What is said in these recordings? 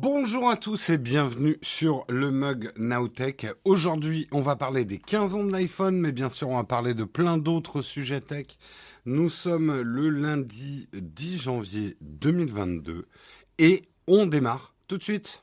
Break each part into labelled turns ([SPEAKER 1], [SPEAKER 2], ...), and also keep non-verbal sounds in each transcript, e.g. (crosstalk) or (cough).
[SPEAKER 1] Bonjour à tous et bienvenue sur le mug Nowtech. Aujourd'hui, on va parler des 15 ans de l'iPhone, mais bien sûr, on va parler de plein d'autres sujets tech. Nous sommes le lundi 10 janvier 2022 et on démarre tout de suite.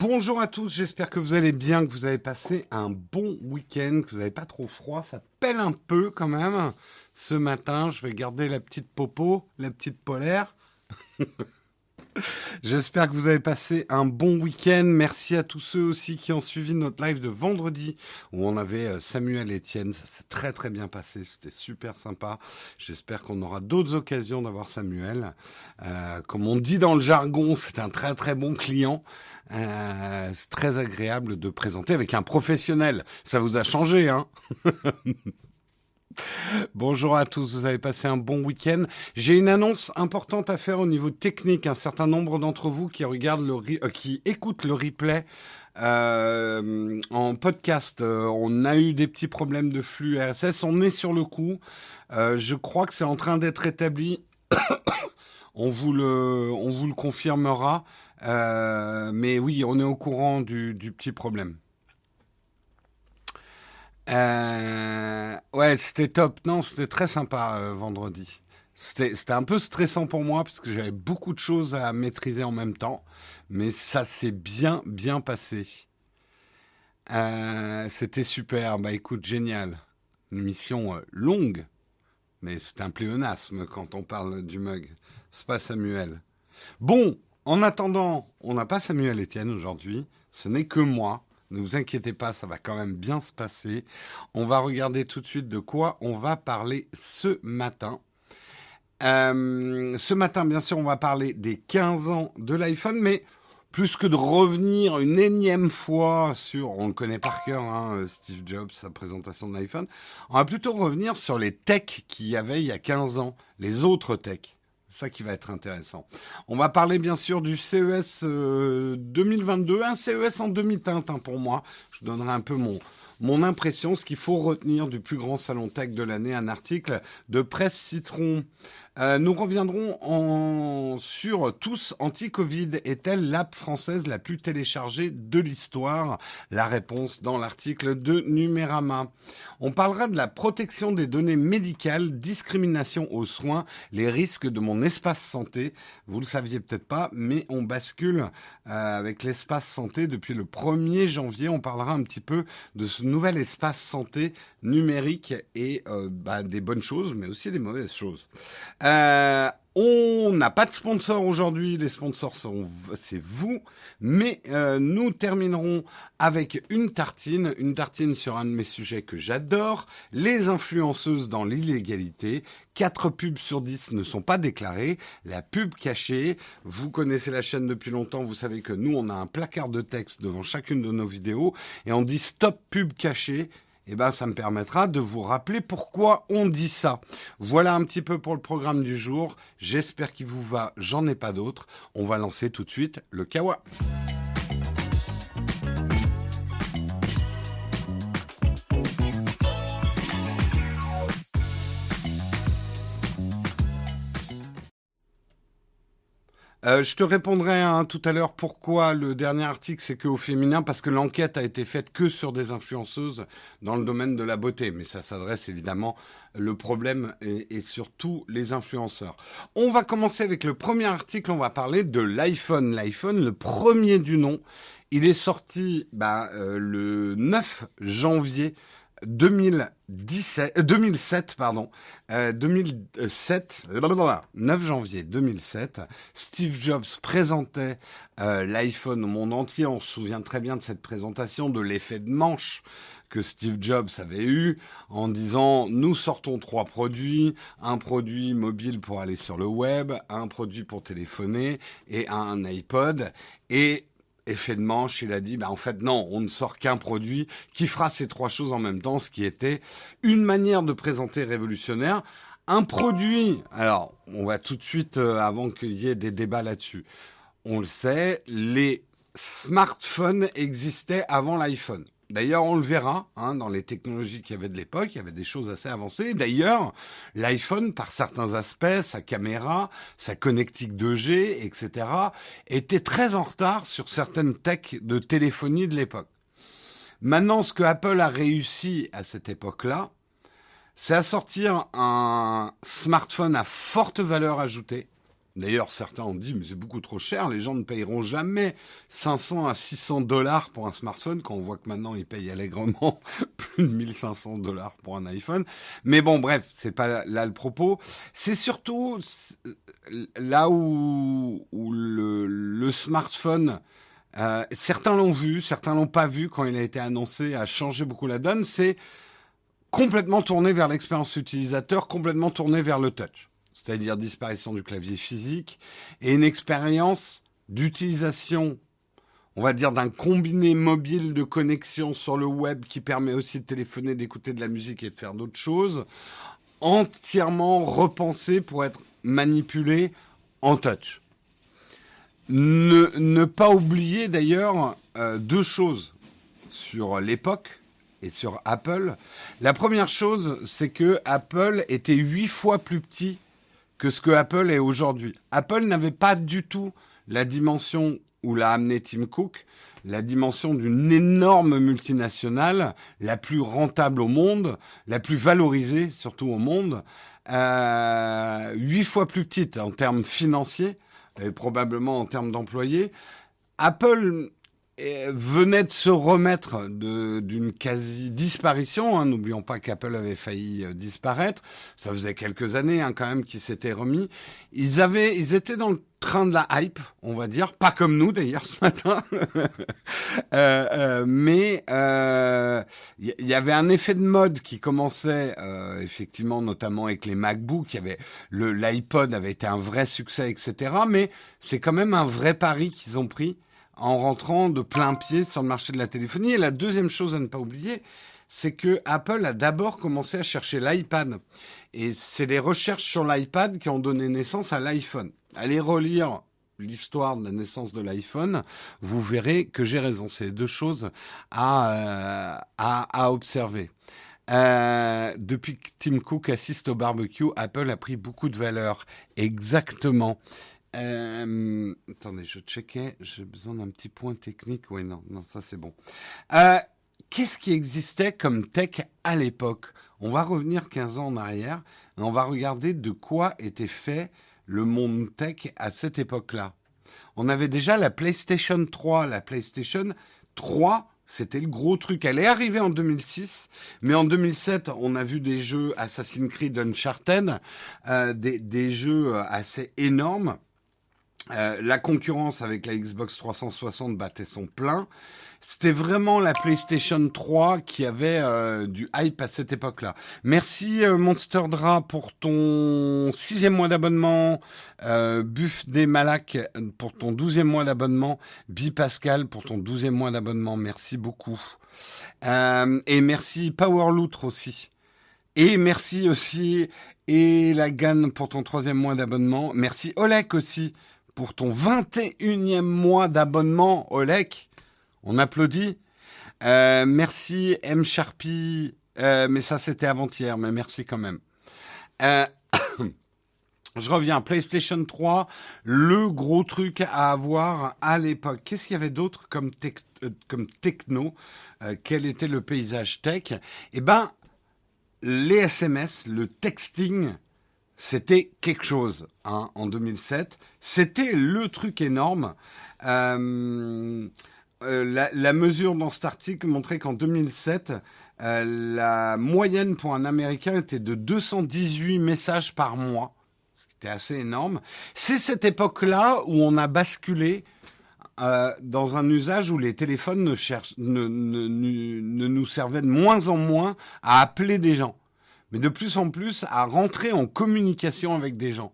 [SPEAKER 1] Bonjour à tous, j'espère que vous allez bien, que vous avez passé un bon week-end, que vous n'avez pas trop froid. Ça pèle un peu quand même. Ce matin, je vais garder la petite popo, la petite polaire. (laughs) J'espère que vous avez passé un bon week-end. Merci à tous ceux aussi qui ont suivi notre live de vendredi où on avait euh, Samuel Etienne. Ça s'est très très bien passé. C'était super sympa. J'espère qu'on aura d'autres occasions d'avoir Samuel. Euh, comme on dit dans le jargon, c'est un très très bon client. Euh, c'est très agréable de présenter avec un professionnel. Ça vous a changé, hein (laughs) Bonjour à tous, vous avez passé un bon week-end. J'ai une annonce importante à faire au niveau technique. Un certain nombre d'entre vous qui regardent le, euh, qui écoutent le replay euh, en podcast. On a eu des petits problèmes de flux RSS. On est sur le coup. je crois que c'est en train d'être établi. (coughs) on vous le, on vous le confirmera. Mais oui, on est au courant du petit problème. Euh, ouais, c'était top. Non, c'était très sympa euh, vendredi. C'était un peu stressant pour moi parce que j'avais beaucoup de choses à maîtriser en même temps, mais ça s'est bien, bien passé. Euh, c'était super. Bah écoute, génial. Une mission euh, longue, mais c'est un pléonasme quand on parle du mug. C'est pas Samuel. Bon, en attendant, on n'a pas Samuel Etienne aujourd'hui. Ce n'est que moi. Ne vous inquiétez pas, ça va quand même bien se passer. On va regarder tout de suite de quoi on va parler ce matin. Euh, ce matin, bien sûr, on va parler des 15 ans de l'iPhone, mais plus que de revenir une énième fois sur, on le connaît par cœur, hein, Steve Jobs, sa présentation de l'iPhone, on va plutôt revenir sur les techs qu'il y avait il y a 15 ans, les autres techs ça qui va être intéressant. On va parler bien sûr du CES 2022, euh, un CES en demi-teinte hein, pour moi. Je donnerai un peu mon, mon impression, ce qu'il faut retenir du plus grand salon tech de l'année, un article de Presse Citron. Euh, nous reviendrons en, sur Tous Anti-Covid. Est-elle l'app française la plus téléchargée de l'histoire? La réponse dans l'article de Numérama. On parlera de la protection des données médicales, discrimination aux soins, les risques de mon espace santé. Vous le saviez peut-être pas, mais on bascule euh, avec l'espace santé depuis le 1er janvier. On parlera un petit peu de ce nouvel espace santé numérique et euh, bah, des bonnes choses, mais aussi des mauvaises choses. Euh, on n'a pas de sponsor aujourd'hui, les sponsors sont c'est vous, mais euh, nous terminerons avec une tartine, une tartine sur un de mes sujets que j'adore, les influenceuses dans l'illégalité. Quatre pubs sur dix ne sont pas déclarées, la pub cachée. Vous connaissez la chaîne depuis longtemps, vous savez que nous on a un placard de texte devant chacune de nos vidéos et on dit stop pub cachée eh ben, ça me permettra de vous rappeler pourquoi on dit ça. Voilà un petit peu pour le programme du jour. J'espère qu'il vous va. J'en ai pas d'autres. On va lancer tout de suite le Kawa. Euh, je te répondrai hein, tout à l'heure pourquoi le dernier article c'est que au féminin parce que l'enquête a été faite que sur des influenceuses dans le domaine de la beauté, mais ça s'adresse évidemment le problème est, sur tous les influenceurs. On va commencer avec le premier article. On va parler de l'iPhone. L'iPhone, le premier du nom, il est sorti bah, euh, le 9 janvier 2017, 2007, euh, pardon, 2007, 9 janvier 2007, Steve Jobs présentait euh, l'iPhone au monde entier. On se souvient très bien de cette présentation, de l'effet de manche que Steve Jobs avait eu en disant nous sortons trois produits, un produit mobile pour aller sur le web, un produit pour téléphoner et un iPod. Et effet de manche, il a dit, bah, en fait, non, on ne sort qu'un produit qui fera ces trois choses en même temps, ce qui était une manière de présenter révolutionnaire, Un produit, alors on va tout de suite, euh, avant qu'il y ait des débats là-dessus, on le sait, les smartphones existaient avant l'iPhone. D'ailleurs, on le verra hein, dans les technologies qu'il y avait de l'époque, il y avait des choses assez avancées. D'ailleurs, l'iPhone, par certains aspects, sa caméra, sa connectique 2G, etc., était très en retard sur certaines techs de téléphonie de l'époque. Maintenant, ce que Apple a réussi à cette époque-là, c'est à sortir un smartphone à forte valeur ajoutée, D'ailleurs, certains ont dit, mais c'est beaucoup trop cher, les gens ne payeront jamais 500 à 600 dollars pour un smartphone, quand on voit que maintenant ils payent allègrement (laughs) plus de 1500 dollars pour un iPhone. Mais bon, bref, c'est pas là le propos. C'est surtout là où, le, smartphone, euh, certains l'ont vu, certains l'ont pas vu quand il a été annoncé, a changé beaucoup la donne, c'est complètement tourné vers l'expérience utilisateur, complètement tourné vers le touch c'est-à-dire disparition du clavier physique, et une expérience d'utilisation, on va dire, d'un combiné mobile de connexion sur le web qui permet aussi de téléphoner, d'écouter de la musique et de faire d'autres choses, entièrement repensé pour être manipulé en touch. Ne, pas oublier d'ailleurs euh, deux choses sur l'époque et sur Apple. La première chose, c'est que Apple était huit fois plus petit que ce que Apple est aujourd'hui. Apple n'avait pas du tout la dimension où l'a amené Tim Cook, la dimension d'une énorme multinationale, la plus rentable au monde, la plus valorisée surtout au monde, euh, huit fois plus petite en termes financiers et probablement en termes d'employés. Apple venait de se remettre d'une quasi-disparition. Hein. N'oublions pas qu'Apple avait failli euh, disparaître. Ça faisait quelques années hein, quand même qu'ils s'étaient remis. Ils avaient, ils étaient dans le train de la hype, on va dire, pas comme nous d'ailleurs ce matin, (laughs) euh, euh, mais il euh, y, avait un effet de mode qui commençait euh, effectivement, notamment avec les MacBooks. Il y avait le l'iPod avait été un vrai succès, etc. Mais c'est quand même un vrai pari qu'ils ont pris en rentrant de plein pied sur le marché de la téléphonie. Et la deuxième chose à ne pas oublier, c'est que Apple a d'abord commencé à chercher l'iPad. Et c'est les recherches sur l'iPad qui ont donné naissance à l'iPhone. Allez relire l'histoire de la naissance de l'iPhone, vous verrez que j'ai raison. C'est deux choses à, euh, à, observer. Euh, depuis que Tim Cook assiste au barbecue, Apple a pris beaucoup de valeur. Exactement. Euh, attendez, je checkais. J'ai besoin d'un petit point technique. Oui, non, non, ça c'est bon. Euh, Qu'est-ce qui existait comme tech à l'époque? On va revenir 15 ans en arrière et on va regarder de quoi était fait le monde tech à cette époque-là. On avait déjà la PlayStation 3. La PlayStation 3, c'était le gros truc. Elle est arrivée en 2006, mais en 2007, on a vu des jeux Assassin's Creed Uncharted, euh, des, des jeux assez énormes. Euh, la concurrence avec la Xbox 360 battait son plein. C'était vraiment la PlayStation 3 qui avait euh, du hype à cette époque-là. Merci euh, Monster Dra pour ton sixième mois d'abonnement, Buff des Malak pour ton douzième mois d'abonnement, Bi Pascal pour ton douzième mois d'abonnement. Merci beaucoup. et merci Power Loutre aussi. Et merci aussi et la Gan pour ton troisième mois d'abonnement. Merci Olek aussi pour ton 21e mois d'abonnement, Olek. On applaudit. Euh, merci M Sharpie. Euh, mais ça c'était avant-hier, mais merci quand même. Euh, (coughs) je reviens, PlayStation 3, le gros truc à avoir à l'époque. Qu'est-ce qu'il y avait d'autre comme, comme techno? Quel était le paysage tech? Eh ben, les SMS, le texting, c'était quelque chose hein, en 2007. C'était le truc énorme. Euh, euh, la, mesure dans cet article montrait qu'en 2007, euh, la moyenne pour un Américain était de 218 messages par mois. C'était assez énorme. C'est cette époque-là où on a basculé dans un usage où les téléphones ne, ne, ne, nous servaient de moins en moins à appeler des gens mais de plus en plus à rentrer en communication avec des gens.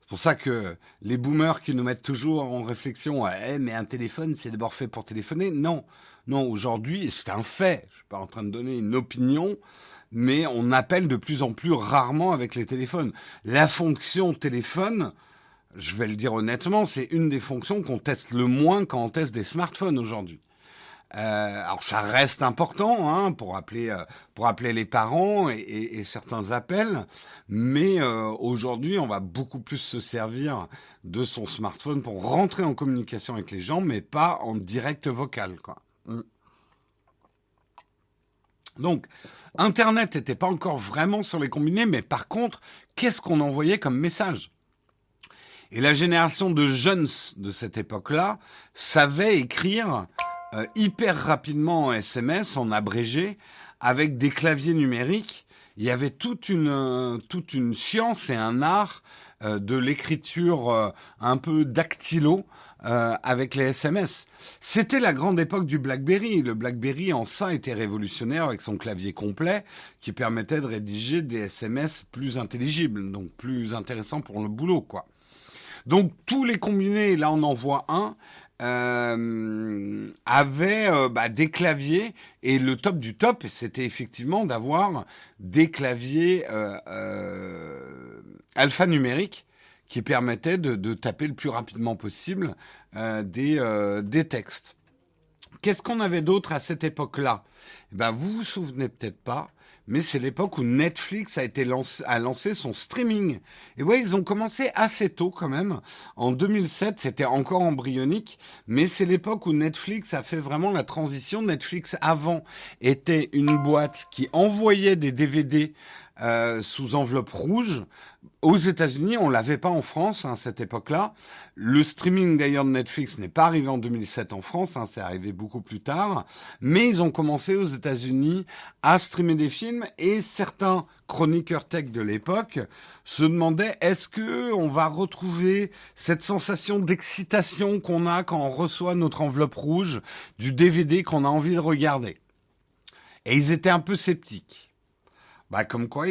[SPEAKER 1] C'est pour ça que les boomers qui nous mettent toujours en réflexion, eh, mais un téléphone, c'est d'abord fait pour téléphoner. Non, non, aujourd'hui, c'est un fait. Je suis pas en train de donner une opinion, mais on appelle de plus en plus rarement avec les téléphones. La fonction téléphone, je vais le dire honnêtement, c'est une des fonctions qu'on teste le moins quand on teste des smartphones aujourd'hui. Euh, alors ça reste important hein, pour appeler euh, pour appeler les parents et, et, et certains appels, mais euh, aujourd'hui on va beaucoup plus se servir de son smartphone pour rentrer en communication avec les gens, mais pas en direct vocal quoi. Mm. Donc, Internet n'était pas encore vraiment sur les combinés, mais par contre, qu'est-ce qu'on envoyait comme message? Et la génération de jeunes de cette époque-là savait écrire euh, hyper rapidement en SMS, en abrégé, avec des claviers numériques. Il y avait toute une, euh, toute une science et un art euh, de l'écriture euh, un peu dactylo euh, avec les SMS. C'était la grande époque du BlackBerry. Le BlackBerry en ça était révolutionnaire avec son clavier complet qui permettait de rédiger des SMS plus intelligibles, donc plus intéressants pour le boulot, quoi. Donc tous les combinés, là on en voit un, euh, avait euh, bah, des claviers et le top du top, c'était effectivement d'avoir des claviers euh, alphanumériques qui permettaient de, taper le plus rapidement possible des, des textes. Qu'est-ce qu'on avait d'autre à cette époque-là? Eh ben, Vous vous souvenez peut-être pas, mais c'est l'époque où Netflix a été lancé, a lancé son streaming. Et ouais, ils ont commencé assez tôt quand même. En 2007, c'était encore embryonique, mais c'est l'époque où Netflix a fait vraiment la transition. Netflix avant était une boîte qui envoyait des DVD euh, sous enveloppe rouge. Aux États-Unis, on l'avait pas en France hein, à cette époque-là. Le streaming d'ailleurs de Netflix n'est pas arrivé en 2007 en France, hein, c'est arrivé beaucoup plus tard. Mais ils ont commencé aux États-Unis à streamer des films et certains chroniqueurs tech de l'époque se demandaient est-ce que on va retrouver cette sensation d'excitation qu'on a quand on reçoit notre enveloppe rouge du DVD qu'on a envie de regarder? Et ils étaient un peu sceptiques. Bah, comme quoi,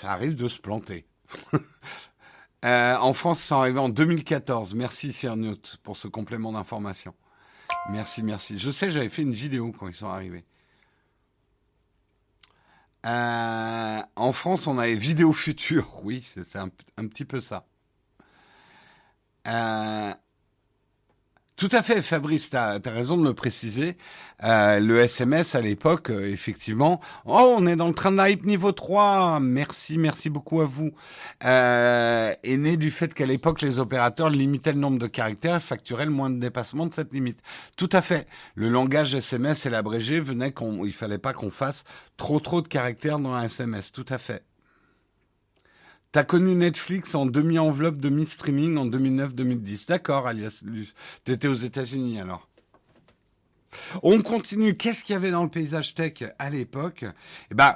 [SPEAKER 1] ça arrive de se planter. (laughs) euh, en France, ça arrivé en 2014. Merci, Cernout, pour ce complément d'information. Merci, merci. Je sais, j'avais fait une vidéo quand ils sont arrivés. Euh, en France, on avait Vidéo Future. Oui, c'est un, un, petit peu ça. Euh, tout à fait, Fabrice, tu as, raison de le préciser. Euh, le SMS à l'époque, euh, effectivement, oh, on est dans le train de la hype niveau 3. Merci, merci beaucoup à vous. Euh, est né du fait qu'à l'époque, les opérateurs limitaient le nombre de caractères et facturaient le moins de dépassement de cette limite. Tout à fait. Le langage SMS et l'abrégé venait qu'on, il fallait pas qu'on fasse trop trop de caractères dans un SMS. Tout à fait. T'as connu Netflix en demi-enveloppe, demi-streaming en 2009-2010. D'accord, alias. T'étais aux États-Unis alors. On continue. Qu'est-ce qu'il y avait dans le paysage tech à l'époque? Eh ben,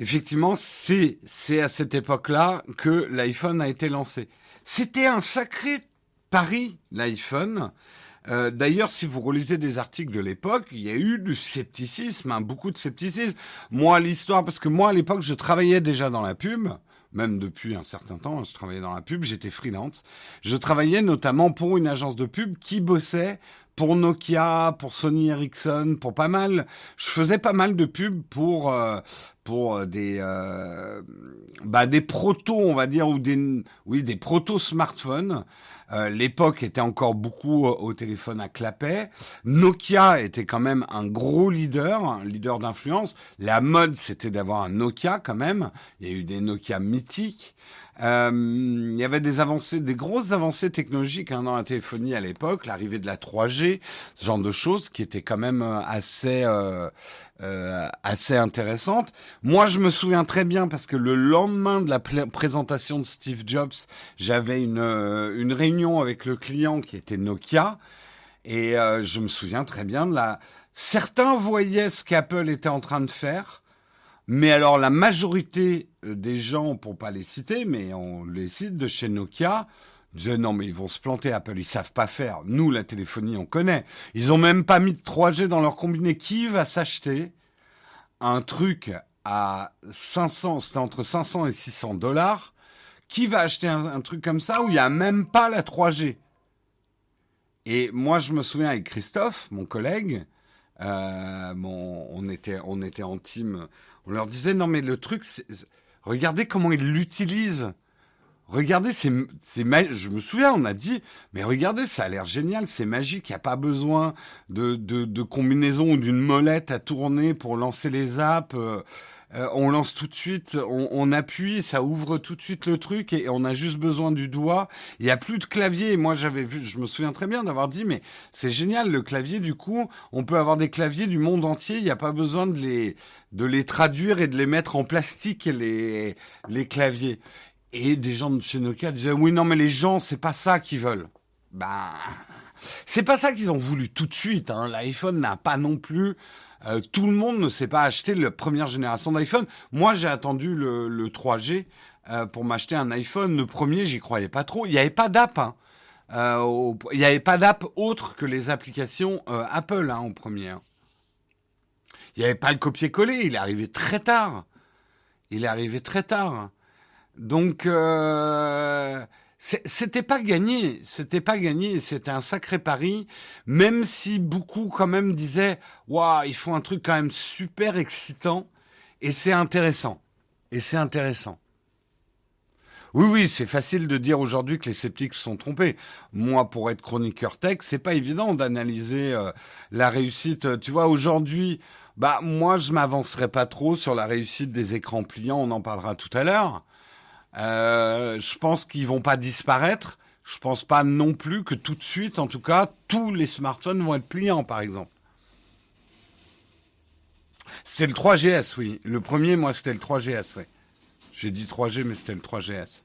[SPEAKER 1] effectivement, c'est à cette époque-là que l'iPhone a été lancé. C'était un sacré pari, l'iPhone. Euh, D'ailleurs, si vous relisez des articles de l'époque, il y a eu du scepticisme, hein, beaucoup de scepticisme. Moi, l'histoire, parce que moi, à l'époque, je travaillais déjà dans la pub même depuis un certain temps, je travaillais dans la pub, j'étais freelance. Je travaillais notamment pour une agence de pub qui bossait pour Nokia, pour Sony Ericsson, pour pas mal. Je faisais pas mal de pubs pour euh, pour des euh, bah des protos, on va dire, ou des oui des proto smartphones. Euh, L'époque était encore beaucoup au téléphone à clapet. Nokia était quand même un gros leader, un leader d'influence. La mode, c'était d'avoir un Nokia quand même. Il y a eu des Nokia mythiques. Euh, il y avait des avancées, des grosses avancées technologiques hein, dans la téléphonie à l'époque, l'arrivée de la 3G, ce genre de choses qui étaient quand même euh, assez euh, euh, assez intéressantes. Moi, je me souviens très bien parce que le lendemain de la présentation de Steve Jobs, j'avais une euh, une réunion avec le client qui était Nokia et euh, je me souviens très bien de la. Certains voyaient ce qu'Apple était en train de faire mais alors la majorité euh, des gens, pour pas les citer, mais on les cite de chez Nokia, disaient non mais ils vont se planter Apple, ils savent pas faire. Nous la téléphonie on connaît. Ils ont même pas mis de 3G dans leur combiné. Qui va s'acheter un truc à 500, c'était entre 500 et 600 dollars Qui va acheter un, truc comme ça où il y a même pas la 3G Et moi je me souviens avec Christophe, mon collègue, euh, on était on était en team On leur disait non mais le truc, regardez comment ils l'utilisent. Regardez, c'est, je me souviens, on a dit, mais regardez, ça a l'air génial, c'est magique, il n'y a pas besoin de, de, de combinaison ou d'une molette à tourner pour lancer les apps. Euh, euh, on lance tout de suite, on, appuie, ça ouvre tout de suite le truc et on a juste besoin du doigt. Il n'y a plus de clavier. Moi, j'avais vu, je me souviens très bien d'avoir dit, mais c'est génial le clavier. Du coup, on peut avoir des claviers du monde entier. Il n'y a pas besoin de les de les traduire et de les mettre en plastique les les claviers. Et des gens de chez Nokia disaient oui non mais les gens c'est pas ça qu'ils veulent. Ben c'est pas ça qu'ils ont voulu tout de suite. Hein. L'iPhone n'a pas non plus euh, tout le monde ne s'est pas acheté la première génération d'iPhone. Moi, j'ai attendu le, 3G euh, pour m'acheter un iPhone. Le premier, j'y croyais pas trop. Il n'y avait pas d'app. Hein. Euh, il n'y avait pas d'app autre que les applications Apple hein, au premier. Hein. Il n'y avait pas le copier-coller. Il est arrivé très tard. Il est arrivé très tard. Donc, c'était pas gagné, c'était pas gagné, c'était un sacré pari, même si beaucoup quand même disaient, waouh, ils font un truc quand même super excitant, et c'est intéressant, et c'est intéressant. Oui, oui, c'est facile de dire aujourd'hui que les sceptiques se sont trompés. Moi, pour être chroniqueur tech, c'est pas évident d'analyser euh, la réussite. Tu vois, aujourd'hui, bah moi, je m'avancerai pas trop sur la réussite des écrans pliants. On en parlera tout à l'heure. Euh, je pense qu'ils vont pas disparaître. Je pense pas non plus que tout de suite, en tout cas, tous les smartphones vont être pliants, par exemple. C'est le 3GS, oui. Le premier, moi, c'était le 3GS, oui. J'ai dit 3G, mais c'était le 3GS.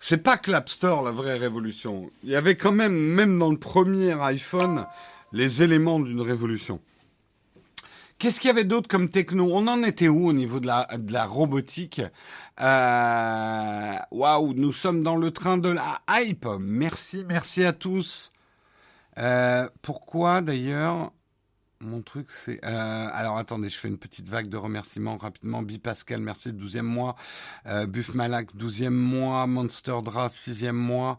[SPEAKER 1] C'est pas que l'App Store, la vraie révolution. Il y avait quand même, même dans le premier iPhone, les éléments d'une révolution. Qu'est-ce qu'il y avait d'autre comme techno? On en était où au niveau de la, de la robotique? Euh, Waouh, nous sommes dans le train de la hype. Merci, merci à tous. Euh, pourquoi d'ailleurs mon truc, c'est... Euh, alors attendez, je fais une petite vague de remerciements rapidement. Bi Pascal, merci, 12e mois. Buff Malak, 12e mois. Monster Dra, 6e mois.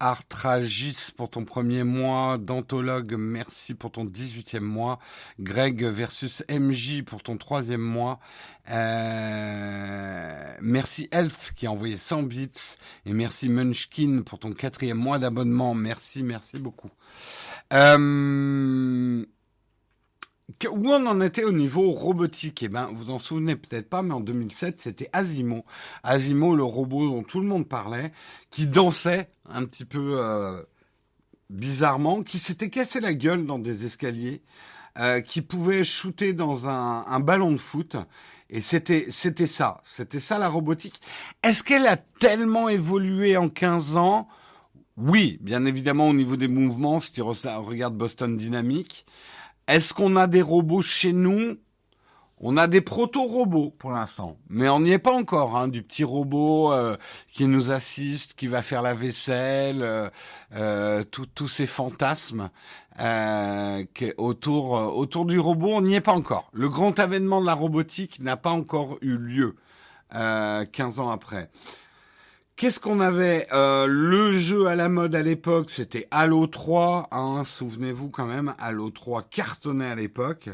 [SPEAKER 1] Artragis pour ton premier mois, Dantologue, merci pour ton 18e mois, Greg versus MJ pour ton troisième mois, euh, merci Elf qui a envoyé 100 bits, et merci Munchkin pour ton quatrième mois d'abonnement, merci, merci beaucoup. Euh, où on en était au niveau robotique? Eh ben, vous en souvenez peut-être pas, mais en 2007, c'était Asimo. Asimo, le robot dont tout le monde parlait, qui dansait un petit peu euh, bizarrement, qui s'était cassé la gueule dans des escaliers, euh, qui pouvait shooter dans un, un ballon de foot. Et c'était c'était ça, c'était ça la robotique. Est-ce qu'elle a tellement évolué en 15 ans? Oui, bien évidemment au niveau des mouvements, si tu regardes Boston Dynamics. Est-ce qu'on a des robots chez nous? On a des proto-robots pour l'instant, mais on n'y est pas encore. Hein, du petit robot euh, qui nous assiste, qui va faire la vaisselle, euh, euh tous ces fantasmes euh, autour autour du robot, on n'y est pas encore. Le grand avènement de la robotique n'a pas encore eu lieu 15 ans après. Qu'est-ce qu'on avait Le jeu à la mode à l'époque, c'était Halo 3. Hein, Souvenez-vous quand même, Halo 3 cartonnait à l'époque.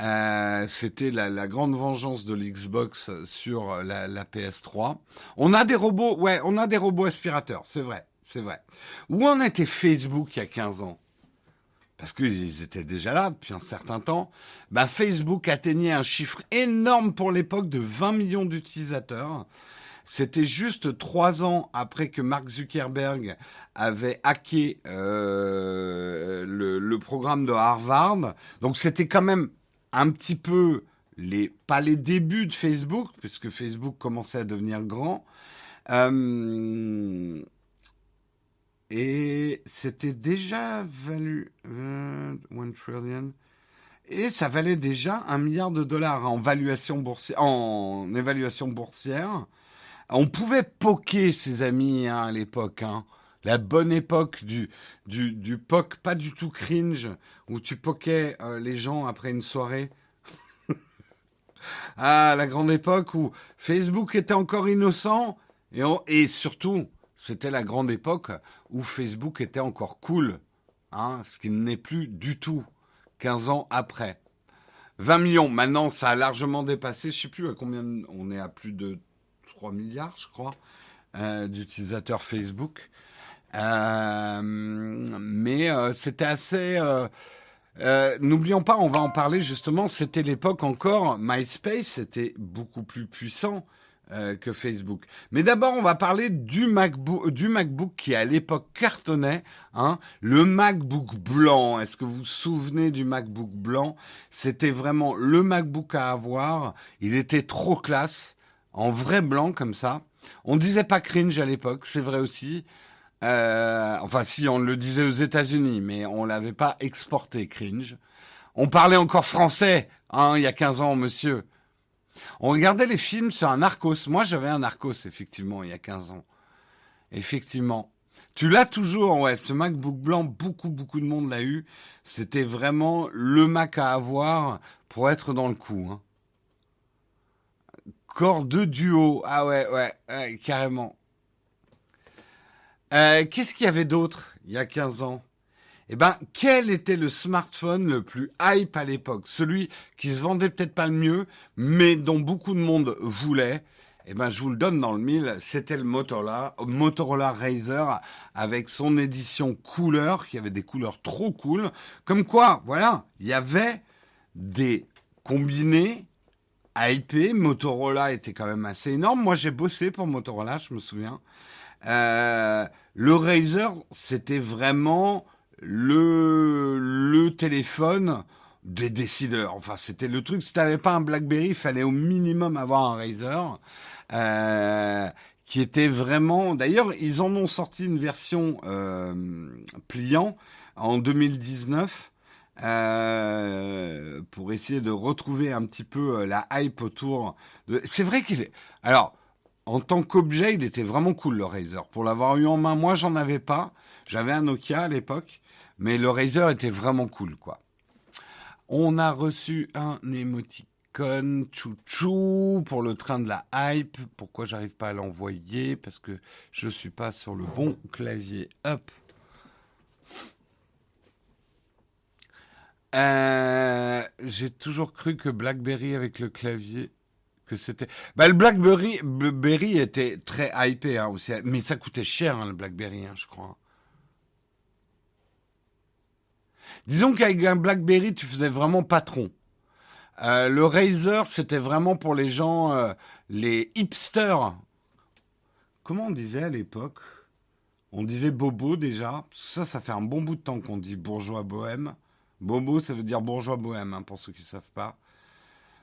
[SPEAKER 1] Euh, c'était la, la, grande vengeance de l'Xbox sur la, la, PS3. On a des robots, ouais, on a des robots aspirateurs, c'est vrai, c'est vrai. Où en était Facebook il y a 15 ans? Parce qu'ils étaient déjà là depuis un certain temps, bah Facebook atteignait un chiffre énorme pour l'époque de 20 millions d'utilisateurs. C'était juste trois ans après que Mark Zuckerberg avait hacké euh, le, programme de Harvard. Donc c'était quand même un petit peu les pas les débuts de Facebook, puisque Facebook commençait à devenir grand. Euh, et c'était déjà valu euh, one trillion. Et ça valait déjà un milliard de dollars en valuation boursière, en évaluation boursière. On pouvait poker ses amis hein, à l'époque. Hein. La bonne époque du, du, du poke pas du tout cringe, où tu poquais euh, les gens après une soirée. (laughs) ah, la grande époque où Facebook était encore innocent. Et, et surtout, c'était la grande époque où Facebook était encore cool. Hein, ce qui n'est plus du tout 15 ans après. 20 millions. Maintenant, ça a largement dépassé. Je sais plus à combien. On est à plus de 3 milliards, je crois, euh, d'utilisateurs Facebook. Euh, mais euh, c'était assez. N'oublions pas, on va en parler justement. C'était l'époque encore. MySpace était beaucoup plus puissant. que Facebook. Mais d'abord, on va parler du MacBook, du MacBook qui à l'époque cartonnait, hein, le MacBook blanc. Est-ce que vous vous souvenez du MacBook blanc? C'était vraiment le MacBook à avoir. Il était trop classe en vrai blanc comme ça. On disait pas cringe à l'époque, c'est vrai aussi. Euh, enfin, si on le disait aux États-Unis, mais on l'avait pas exporté cringe. On parlait encore français, hein, il y a 15 ans, monsieur. On regardait les films sur un Narcos. Moi, j'avais un Narcos, effectivement, il y a 15 ans. Effectivement. Tu l'as toujours, ouais. Ce MacBook blanc, beaucoup, beaucoup de monde l'a eu. C'était vraiment le Mac à avoir pour être dans le coup. Hein. Corps de duo. Ah ouais, ouais, carrément. Euh, qu'est-ce qu'il y avait d'autre il y a 15 ans? Eh ben, quel était le smartphone le plus hype à l'époque? Celui qui se vendait peut-être pas le mieux, mais dont beaucoup de monde voulait. Eh ben, je vous le donne dans le mille, c'était le Motorola, Motorola Razer avec son édition couleur, qui avait des couleurs trop cool. Comme quoi, voilà, il y avait des combinés IP, Motorola était quand même assez énorme. Moi, j'ai bossé pour Motorola, je me souviens. Euh, le Razer, c'était vraiment le, le téléphone des décideurs. Enfin, c'était le truc. Si t'avais pas un BlackBerry, il fallait au minimum avoir un Razer. Euh, qui était vraiment. D'ailleurs, ils en ont sorti une version euh, pliant en 2019 euh, pour essayer de retrouver un petit peu euh, la hype autour de. C'est vrai qu'il est. Alors, en tant qu'objet, il était vraiment cool le Razer. Pour l'avoir eu en main, moi, j'en avais pas. J'avais un Nokia à l'époque, mais le Razer était vraiment cool, quoi. On a reçu un émoticône chouchou pour le train de la hype. Pourquoi j'arrive pas à l'envoyer? Parce que je suis pas sur le bon clavier. Hop. Euh, j'ai toujours cru que BlackBerry avec le clavier, que c'était. Bah, le BlackBerry, était très hypé hein, aussi, mais ça coûtait cher hein, le BlackBerry, hein, je crois. Disons qu'avec un BlackBerry, tu faisais vraiment patron. Euh, le Razer, c'était vraiment pour les gens, euh, les hipsters. Comment on disait à l'époque? On disait bobo déjà. Ça, ça fait un bon bout de temps qu'on dit bourgeois bohème. Bobo, ça veut dire bourgeois bohème, hein, pour ceux qui ne savent pas.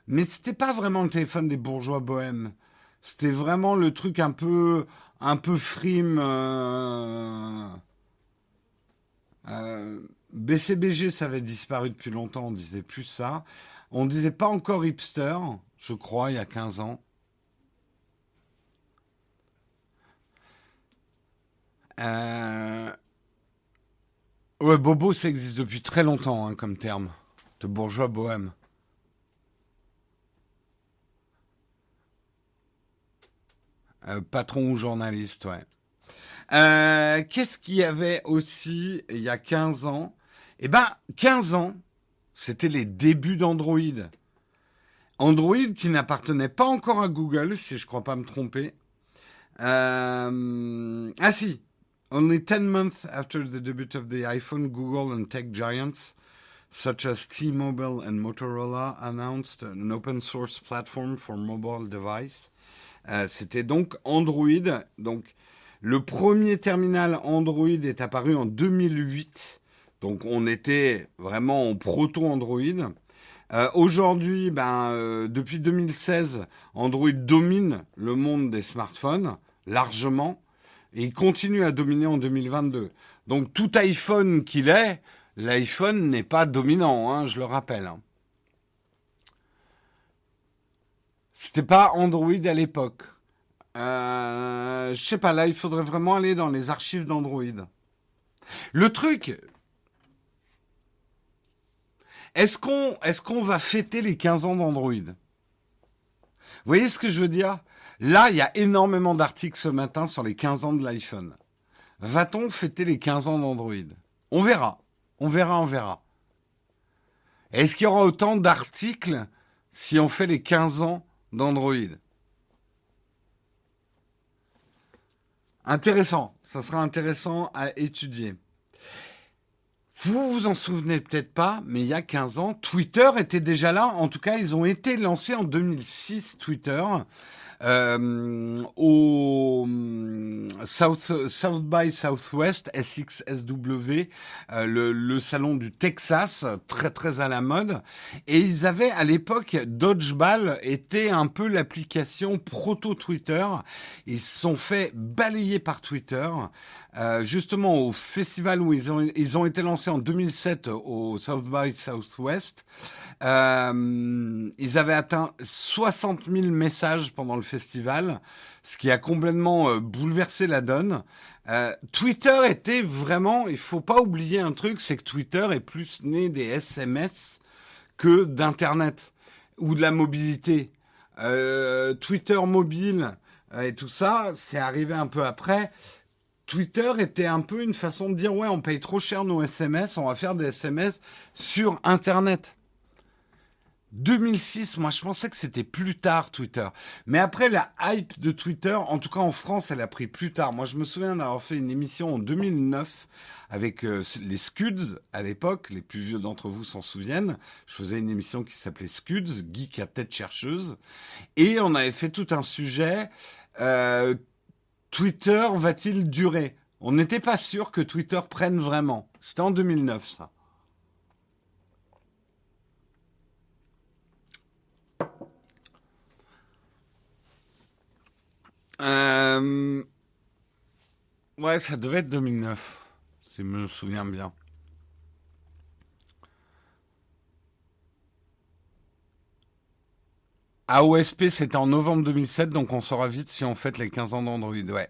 [SPEAKER 1] Mais c'était pas vraiment le téléphone des bourgeois bohèmes. C'était vraiment le truc un peu, un peu frime. Euh, euh, BCBG, ça avait disparu depuis longtemps. On disait plus ça. On disait pas encore hipster, je crois, il y a 15 ans. Euh, Ouais, bobo, ça existe depuis très longtemps hein, comme terme. De bourgeois bohème. Euh, patron ou journaliste, ouais. Euh, qu'est-ce qu'il y avait aussi il y a 15 ans? Eh ben, 15 ans, c'était les débuts d'Android. Android qui n'appartenait pas encore à Google, si je ne crois pas me tromper. Euh, ah si, Only 10 months after the debut of the iPhone, Google and tech giants such as T-Mobile and Motorola announced an open source platform for mobile device. Euh, C'était donc Android. Donc le premier terminal Android est apparu en 2008. Donc on était vraiment en proto Android. Euh, Aujourd'hui, ben, euh, depuis 2016, Android domine le monde des smartphones largement. Et il continue à dominer en 2022. Donc tout iPhone qu'il est, l'iPhone n'est pas dominant, hein, je le rappelle. Hein. C'était pas Android à l'époque. Euh, je sais pas, là, il faudrait vraiment aller dans les archives d'Android. Le truc, est-ce qu'on est qu'on va fêter les 15 ans d'Android? Vous voyez ce que je veux dire? Là, il y a énormément d'articles ce matin sur les 15 ans de l'iPhone. Va-t-on fêter les 15 ans d'Android? On verra. On verra, on verra. Est-ce qu'il y aura autant d'articles si on fait les 15 ans d'Android Intéressant, ça sera intéressant à étudier. Vous vous en souvenez peut-être pas, mais il y a 15 ans, Twitter était déjà là. En tout cas, ils ont été lancés en 2006, Twitter. Euh, au mm, South, South by Southwest, SXSW, euh, le, le, salon du Texas, très très à la mode. Et ils avaient à l'époque, Dodgeball était un peu l'application proto-Twitter. Ils se sont fait balayer par Twitter. Euh, justement au festival où ils ont, ils ont été lancés en 2007 au South by Southwest. Euh, ils avaient atteint 60 000 messages pendant le festival, ce qui a complètement euh, bouleversé la donne. Euh, Twitter était vraiment, il faut pas oublier un truc, c'est que Twitter est plus né des SMS que d'Internet ou de la mobilité. Twitter mobile et tout ça, c'est arrivé un peu après. Twitter était un peu une façon de dire ouais, on paye trop cher nos SMS, on va faire des SMS sur Internet. 2006, moi je pensais que c'était plus tard Twitter. Mais après la hype de Twitter, en tout cas en France, elle a pris plus tard. Moi je me souviens d'avoir fait une émission en 2009 avec euh, les Scuds à l'époque, les plus vieux d'entre vous s'en souviennent. Je faisais une émission qui s'appelait Scuds, geek à tête chercheuse. Et on avait fait tout un sujet, euh, Twitter va-t-il durer? On n'était pas sûr que Twitter prenne vraiment. C'était en 2009 ça. Euh... Ouais, ça devait être 2009, si je me souviens bien. AOSP, c'était en novembre 2007, donc on saura vite si on fête les 15 ans d'Android, ouais.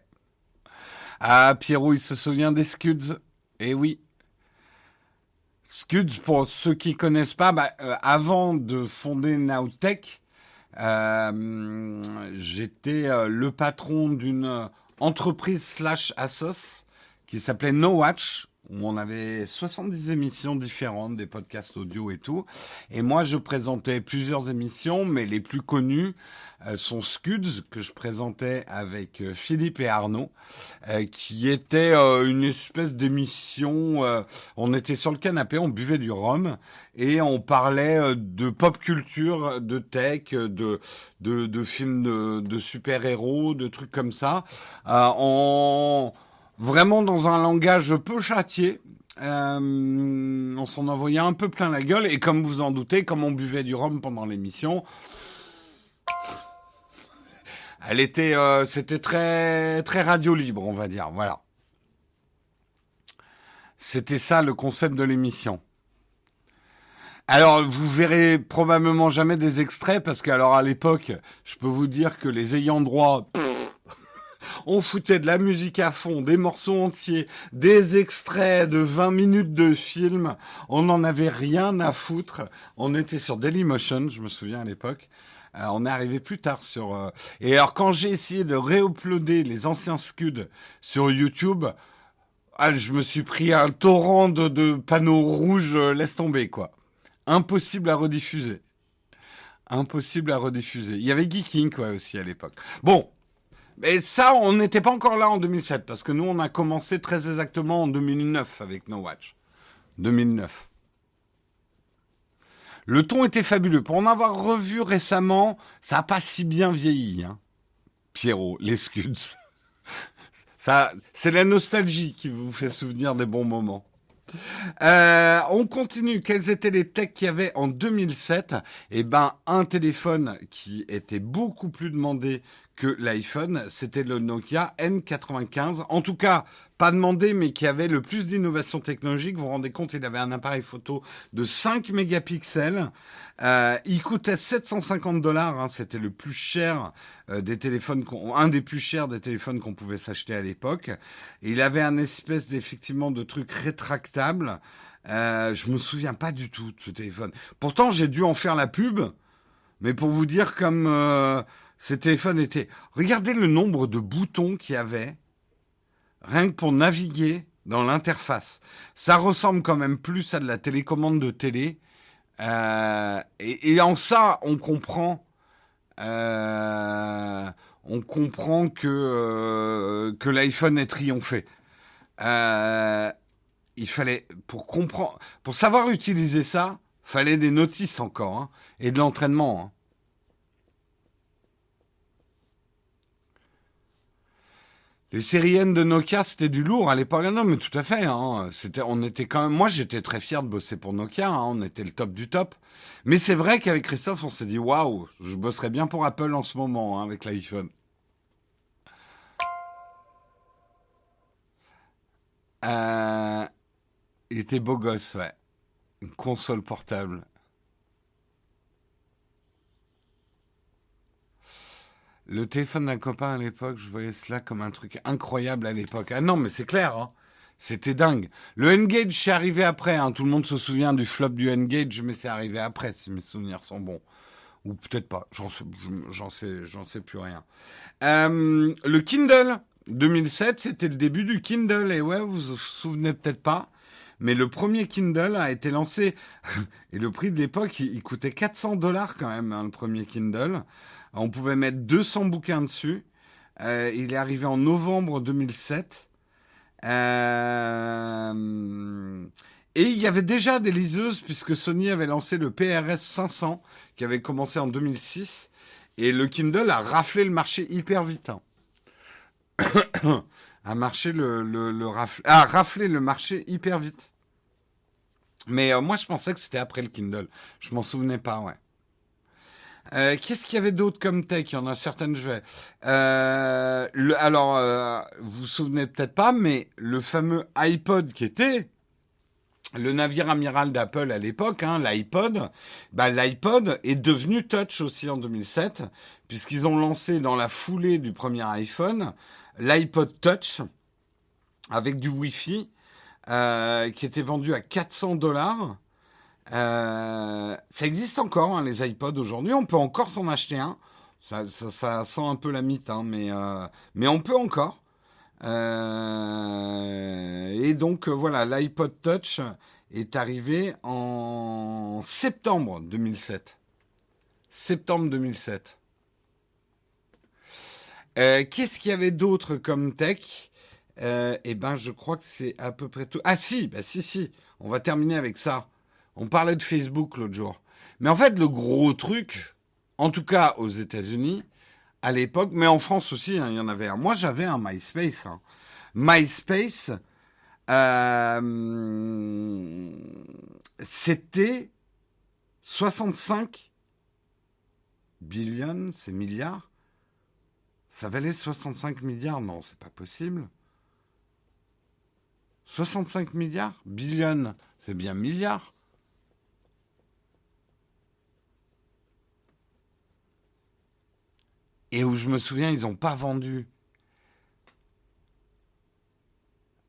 [SPEAKER 1] Ah, Pierrot, il se souvient des Scuds. Eh oui. Scuds, pour ceux qui connaissent pas, bah, euh, avant de fonder Nowtech, euh, j'étais euh, le patron d'une entreprise slash Asos qui s'appelait No Watch on avait 70 émissions différentes, des podcasts audio et tout. Et moi, je présentais plusieurs émissions, mais les plus connues euh, sont Scuds, que je présentais avec euh, Philippe et Arnaud, euh, qui était une espèce d'émission. on était sur le canapé, on buvait du rhum et on parlait de pop culture, de tech, de de, de films de, de super-héros, de trucs comme ça. on vraiment dans un langage peu châtié. Euh, on s'en envoyait un peu plein la gueule et comme vous en doutez, comme on buvait du rhum pendant l'émission, elle était, euh, c'était très très radio libre, on va dire. Voilà. C'était ça le concept de l'émission. Alors, vous verrez probablement jamais des extraits parce qu'alors à l'époque, je peux vous dire que les ayants droit, on foutait de la musique à fond, des morceaux entiers, des extraits de 20 minutes de film. On n'en avait rien à foutre. On était sur Dailymotion, je me souviens à l'époque. Euh, on est arrivé plus tard sur. Euh, et alors quand j'ai essayé de réuploader les anciens scuds sur YouTube, ah, je me suis pris un torrent de, panneaux rouges. Euh, laisse tomber quoi. Impossible à rediffuser. Impossible à rediffuser. Il y avait Geeking quoi aussi à l'époque. Bon, mais ça, on n'était pas encore là en 2007, parce que nous, on a commencé très exactement en 2009 avec No Watch. 2009. Le ton était fabuleux. Pour en avoir revu récemment, ça n'a pas si bien vieilli. Hein. Pierrot, les (laughs) Scuds. ça, c'est la nostalgie qui vous fait souvenir des bons moments. Euh, on continue. Quels étaient les techs qu'il y avait en 2007 Eh ben, un téléphone qui était beaucoup plus demandé que l'iPhone, c'était le Nokia N95. En tout cas, pas demandé, mais qui avait le plus d'innovation technologique. Vous vous rendez compte, il avait un appareil photo de 5 mégapixels. Euh, il coûtait 750 dollars. Hein, c'était le plus cher euh, des téléphones, un des plus chers des téléphones qu'on pouvait s'acheter à l'époque. Il avait un espèce d'effectivement de truc rétractable. Euh, je me souviens pas du tout de ce téléphone. Pourtant, j'ai dû en faire la pub, mais pour vous dire comme euh, ces téléphones étaient... Regardez le nombre de boutons qu'il y avait, rien que pour naviguer dans l'interface. Ça ressemble quand même plus à de la télécommande de télé Euh, et, en ça, on comprend, euh, on comprend que euh, l'iPhone ait triomphé. il fallait pour comprendre, pour savoir utiliser ça, fallait des notices encore hein, et de l'entraînement. Hein. Les séries de Nokia, c'était du lourd à l'époque. Non, mais tout à fait. Hein. On était quand. Moi, j'étais très fier de bosser pour Nokia. Hein. On était le top du top. Mais c'est vrai qu'avec Christophe, on s'est dit waouh, je bosserais bien pour Apple en ce moment hein, avec l'iPhone. Euh, il était beau gosse, ouais. Une console portable. Le téléphone d'un copain à l'époque, je voyais cela comme un truc incroyable à l'époque. Ah non, mais c'est clair, hein. C'était dingue. Le Engage, c'est arrivé après. Hein. Tout le monde se souvient du flop du Engage, mais c'est arrivé après, si mes souvenirs sont bons. Ou peut-être pas. J'en sais, j'en sais, sais plus rien. Euh, le Kindle 2007, c'était le début du Kindle. Et ouais, vous vous souvenez peut-être pas. Mais le premier Kindle a été lancé, (laughs) et le prix de l'époque, il, coûtait 400 dollars quand même, hein, le premier Kindle. On pouvait mettre 200 bouquins dessus. Euh, il est arrivé en novembre 2007. Euh, et il y avait déjà des liseuses puisque Sony avait lancé le PRS 500 qui avait commencé en 2006. Et le Kindle a raflé le marché hyper vite. Hein. (coughs) a marché le, le, a raflé le marché hyper vite. Mais euh, moi, je pensais que c'était après le Kindle. Je m'en souvenais pas, ouais. Euh, qu'est-ce qu'il y avait d'autre comme tech? Il y en a certaines, je vais. Euh, alors, euh, vous vous souvenez peut-être pas, mais le fameux iPod qui était le navire amiral d'Apple à l'époque, hein, l'iPod, bah, l'iPod est devenu touch aussi en 2007, puisqu'ils ont lancé dans la foulée du premier iPhone l'iPod Touch avec du Wi-Fi qui était vendu à 400 dollars euh, ça existe encore, hein, les iPods aujourd'hui. On peut encore s'en acheter un. Ça, sent un peu la mythe, hein, mais, euh, mais on peut encore. Euh, et donc voilà, l'iPod Touch est arrivé en septembre 2007. Septembre 2007. Qu'est-ce qu'il y avait d'autre comme tech? Eh ben, je crois que c'est à peu près tout. Ah si, bah si, si. On va terminer avec ça. On parlait de Facebook l'autre jour. Mais en fait, le gros truc, en tout cas aux États-Unis, à l'époque, mais en France aussi, hein, il y en avait un. Moi, j'avais un MySpace. Hein. MySpace, euh, c'était 65 billions, c'est milliards. Ça valait 65 milliards Non, c'est pas possible. 65 milliards? Billions, c'est bien milliards. Et où je me souviens, ils n'ont pas vendu.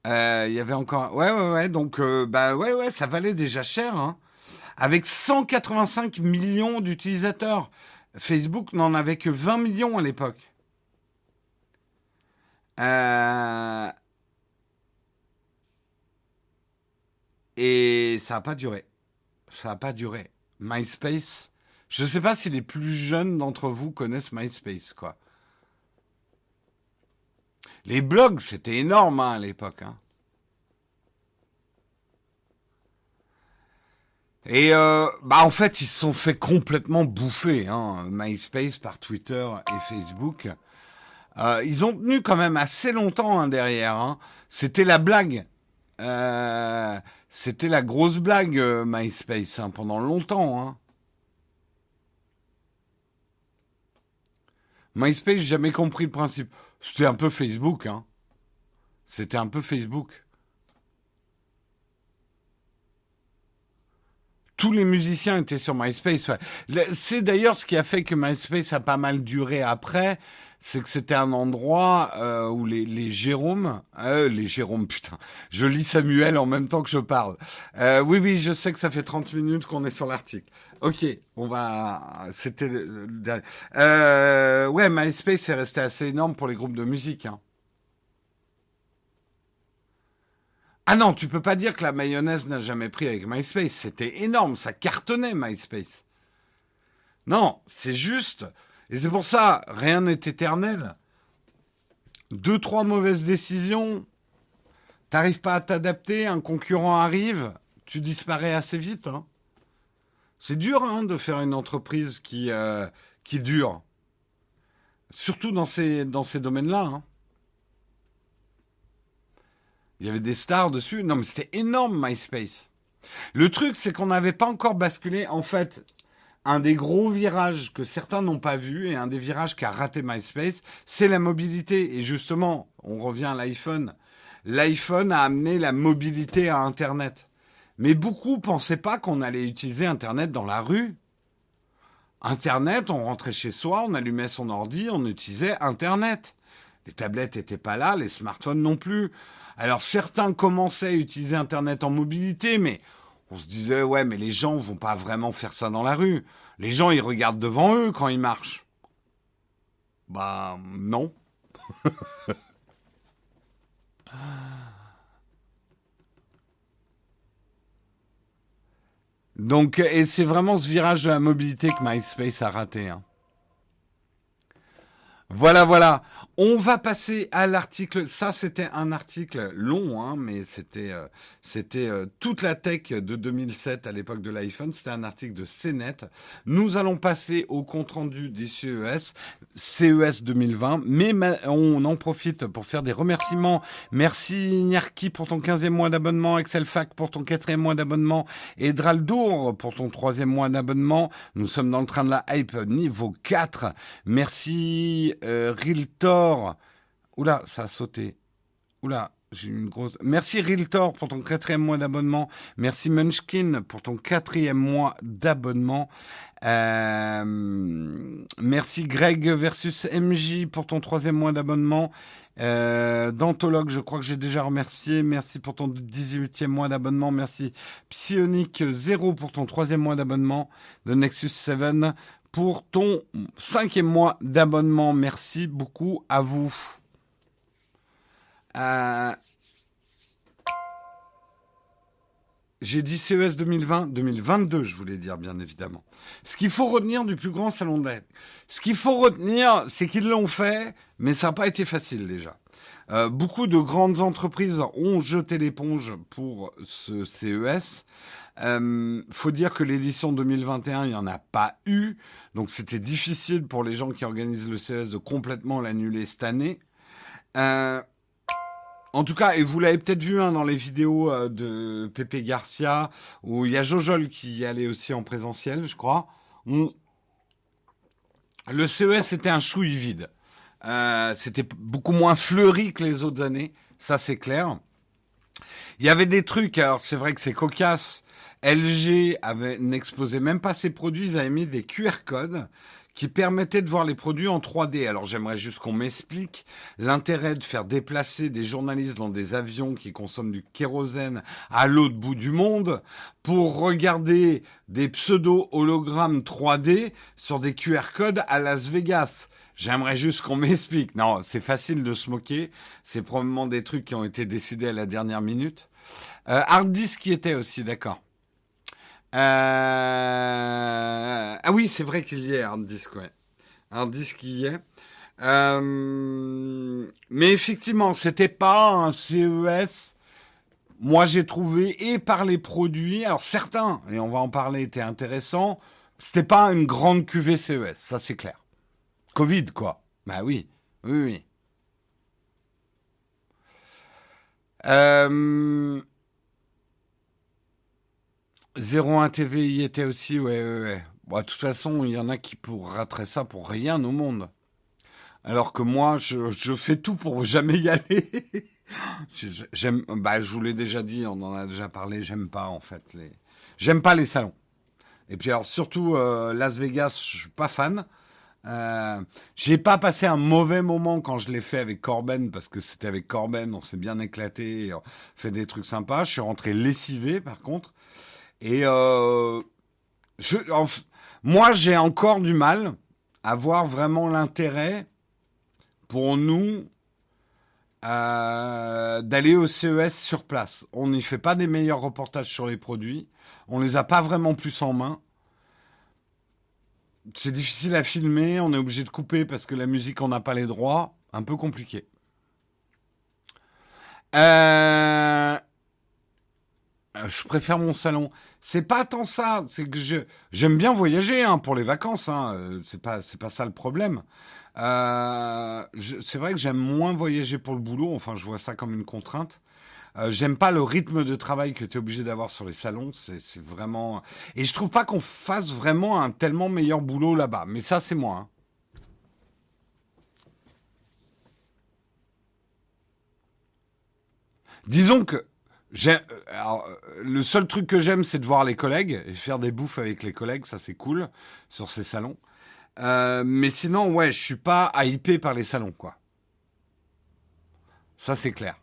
[SPEAKER 1] Euh, il y avait encore. Ouais, ouais, ouais. Donc, euh, bah, ouais, ouais, ça valait déjà cher. Hein. Avec 185 millions d'utilisateurs. Facebook n'en avait que 20 millions à l'époque. Euh, et ça n'a pas duré. Ça n'a pas duré. MySpace je ne sais pas si les plus jeunes d'entre vous connaissent MySpace, quoi. Les blogs, c'était énorme hein, à l'époque. Hein. Et euh, bah en fait, ils se sont fait complètement bouffer, hein, MySpace par Twitter et Facebook. Euh, ils ont tenu quand même assez longtemps hein, derrière. Hein. C'était la blague. Euh, c'était la grosse blague, MySpace, pendant longtemps. MySpace, j'ai jamais compris le principe. C'était un peu Facebook, hein. C'était un peu Facebook. Tous les musiciens étaient sur MySpace. C'est d'ailleurs ce qui a fait que MySpace a pas mal duré après c'est que c'était un endroit euh, où les, les Jérômes, euh, les Jérômes, putain, je lis Samuel en même temps que je parle. Euh, oui, oui, je sais que ça fait 30 minutes qu'on est sur l'article. Ok, on va, c'était, euh, ouais, MySpace est resté assez énorme pour les groupes de musique. Hein. Ah non, tu peux pas dire que la mayonnaise n'a jamais pris avec MySpace. C'était énorme, ça cartonnait MySpace. Non, c'est juste. Et c'est pour ça, rien n'est éternel. Deux, trois mauvaises décisions, t'arrives pas à t'adapter, un concurrent arrive, tu disparais assez vite. Hein. C'est dur hein, de faire une entreprise qui, euh, qui dure. Surtout dans ces, dans ces domaines-là. Hein. Il y avait des stars dessus. Non, mais c'était énorme, MySpace. Le truc, c'est qu'on n'avait pas encore basculé. En fait, un des gros virages que certains n'ont pas vu et un des virages qui a raté MySpace, c'est la mobilité. Et justement, on revient à l'iPhone. L'iPhone a amené la mobilité à Internet. Mais beaucoup pensaient pas qu'on allait utiliser Internet dans la rue. Internet, on rentrait chez soi, on allumait son ordi, on utilisait Internet. Les tablettes n'étaient pas là, les smartphones non plus. Alors certains commençaient à utiliser Internet en mobilité, mais on se disait, ouais, mais les gens vont pas vraiment faire ça dans la rue. Les gens, ils regardent devant eux quand ils marchent. Bah, non. (laughs) Donc, et c'est vraiment ce virage de la mobilité que MySpace a raté. Hein. Voilà, voilà. On va passer à l'article. Ça, c'était un article long, hein, mais c'était euh, c'était euh, toute la tech de 2007 à l'époque de l'iPhone. C'était un article de CNET. Nous allons passer au compte rendu du CES, CES 2020. Mais on en profite pour faire des remerciements. Merci Nyarki pour ton 15e mois d'abonnement, Excelfac pour ton 4e mois d'abonnement et Draldour pour ton 3e mois d'abonnement. Nous sommes dans le train de la hype niveau 4. Merci Riltor. Oula, ça a sauté. Oula, j'ai une grosse. Merci Riltor pour ton quatrième mois d'abonnement. Merci Munchkin pour ton quatrième mois d'abonnement. Euh, merci Greg versus MJ pour ton troisième mois d'abonnement. Euh, Dantologue, je crois que j'ai déjà remercié. Merci pour ton 18e mois d'abonnement. Merci Psionic 0 pour ton troisième mois d'abonnement. de Nexus 7 pour ton cinquième mois d'abonnement. Merci beaucoup à vous. Euh, j'ai dit CES 2020, 2022, je voulais dire bien évidemment. Ce qu'il faut retenir du plus grand salon d'aide, ce qu'il faut retenir, c'est qu'ils l'ont fait, mais ça n'a pas été facile déjà. Euh, beaucoup de grandes entreprises ont jeté l'éponge pour ce CES. Euh, faut dire que l'édition 2021, il n'y en a pas eu. Donc c'était difficile pour les gens qui organisent le CES de complètement l'annuler cette année. Euh, en tout cas, et vous l'avez peut-être vu hein, dans les vidéos euh, de Pepe Garcia, où il y a Jojol qui y allait aussi en présentiel, je crois. Le CES était un chouille vide. C'était beaucoup moins fleuri que les autres années, ça c'est clair. Il y avait des trucs, alors c'est vrai que c'est cocasse, LG n'exposait même pas ses produits, ils avaient mis des QR codes qui permettaient de voir les produits en 3D. Alors j'aimerais juste qu'on m'explique l'intérêt de faire déplacer des journalistes dans des avions qui consomment du kérosène à l'autre bout du monde pour regarder des pseudo-hologrammes 3D sur des QR codes à Las Vegas. J'aimerais juste qu'on m'explique. Non, c'est facile de se moquer. C'est probablement des trucs qui ont été décidés à la dernière minute. Euh, hard qui était aussi, d'accord. Euh... Ah oui, c'est vrai qu'il y est hard disk, ouais. Hard disk y est. Euh... Mais effectivement, c'était pas un CES. Moi, j'ai trouvé et par les produits, alors certains, et on va en parler, étaient intéressants. C'était pas une grande cuvée CES, ça c'est clair. Covid, quoi. Bah oui, oui, oui. Euh... 01 TV y était aussi, ouais, ouais, ouais. Bon, de toute façon, il y en a qui pour rattraper ça pour rien au monde. Alors que moi, je, je fais tout pour jamais y aller. (laughs) j'aime, bah, je vous l'ai déjà dit, on en a déjà parlé, j'aime pas, en fait, les, j'aime pas les salons. Et puis, alors, surtout, euh, Las Vegas, je suis pas fan. Euh, j'ai pas passé un mauvais moment quand je l'ai fait avec Corben parce que c'était avec Corben, on s'est bien éclaté, on fait des trucs sympas. Je suis rentré lessivé par contre. Et euh, moi, j'ai encore du mal à voir vraiment l'intérêt pour nous euh, d'aller au CES sur place. On n'y fait pas des meilleurs reportages sur les produits. On les a pas vraiment plus en main. C'est difficile à filmer. On est obligé de couper parce que la musique, on n'a pas les droits. Un peu compliqué. Euh, je préfère mon salon. C'est pas tant ça. C'est que j'aime bien voyager hein, pour les vacances. Hein. Euh, c'est pas c'est pas ça le problème. Euh, c'est vrai que j'aime moins voyager pour le boulot. Enfin, je vois ça comme une contrainte. Euh, j'aime pas le rythme de travail que tu es obligé d'avoir sur les salons. C'est vraiment. Et je trouve pas qu'on fasse vraiment un tellement meilleur boulot là-bas. Mais ça, c'est moi. Hein. Disons que euh, alors, le seul truc que j'aime, c'est de voir les collègues et faire des bouffes avec les collègues. Ça, c'est cool sur ces salons. Euh, mais sinon, ouais, je suis pas hypé par les salons, quoi. Ça, c'est clair.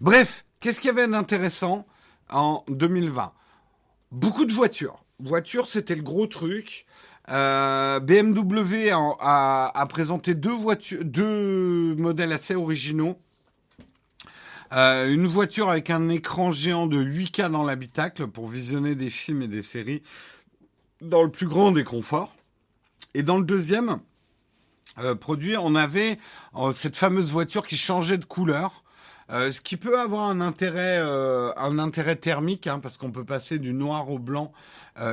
[SPEAKER 1] Bref, qu'est-ce qu'il y avait d'intéressant en 2020 Beaucoup de voitures. Voitures, c'était le gros truc. Euh, BMW a, présenté deux modèles assez originaux. Euh, une voiture avec un écran géant de 8K dans l'habitacle pour visionner des films et des séries dans le plus grand des conforts. Et dans le deuxième euh, produit, on avait euh, cette fameuse voiture qui changeait de couleur. ce qui peut avoir un intérêt, thermique, hein, parce qu'on peut passer du noir au blanc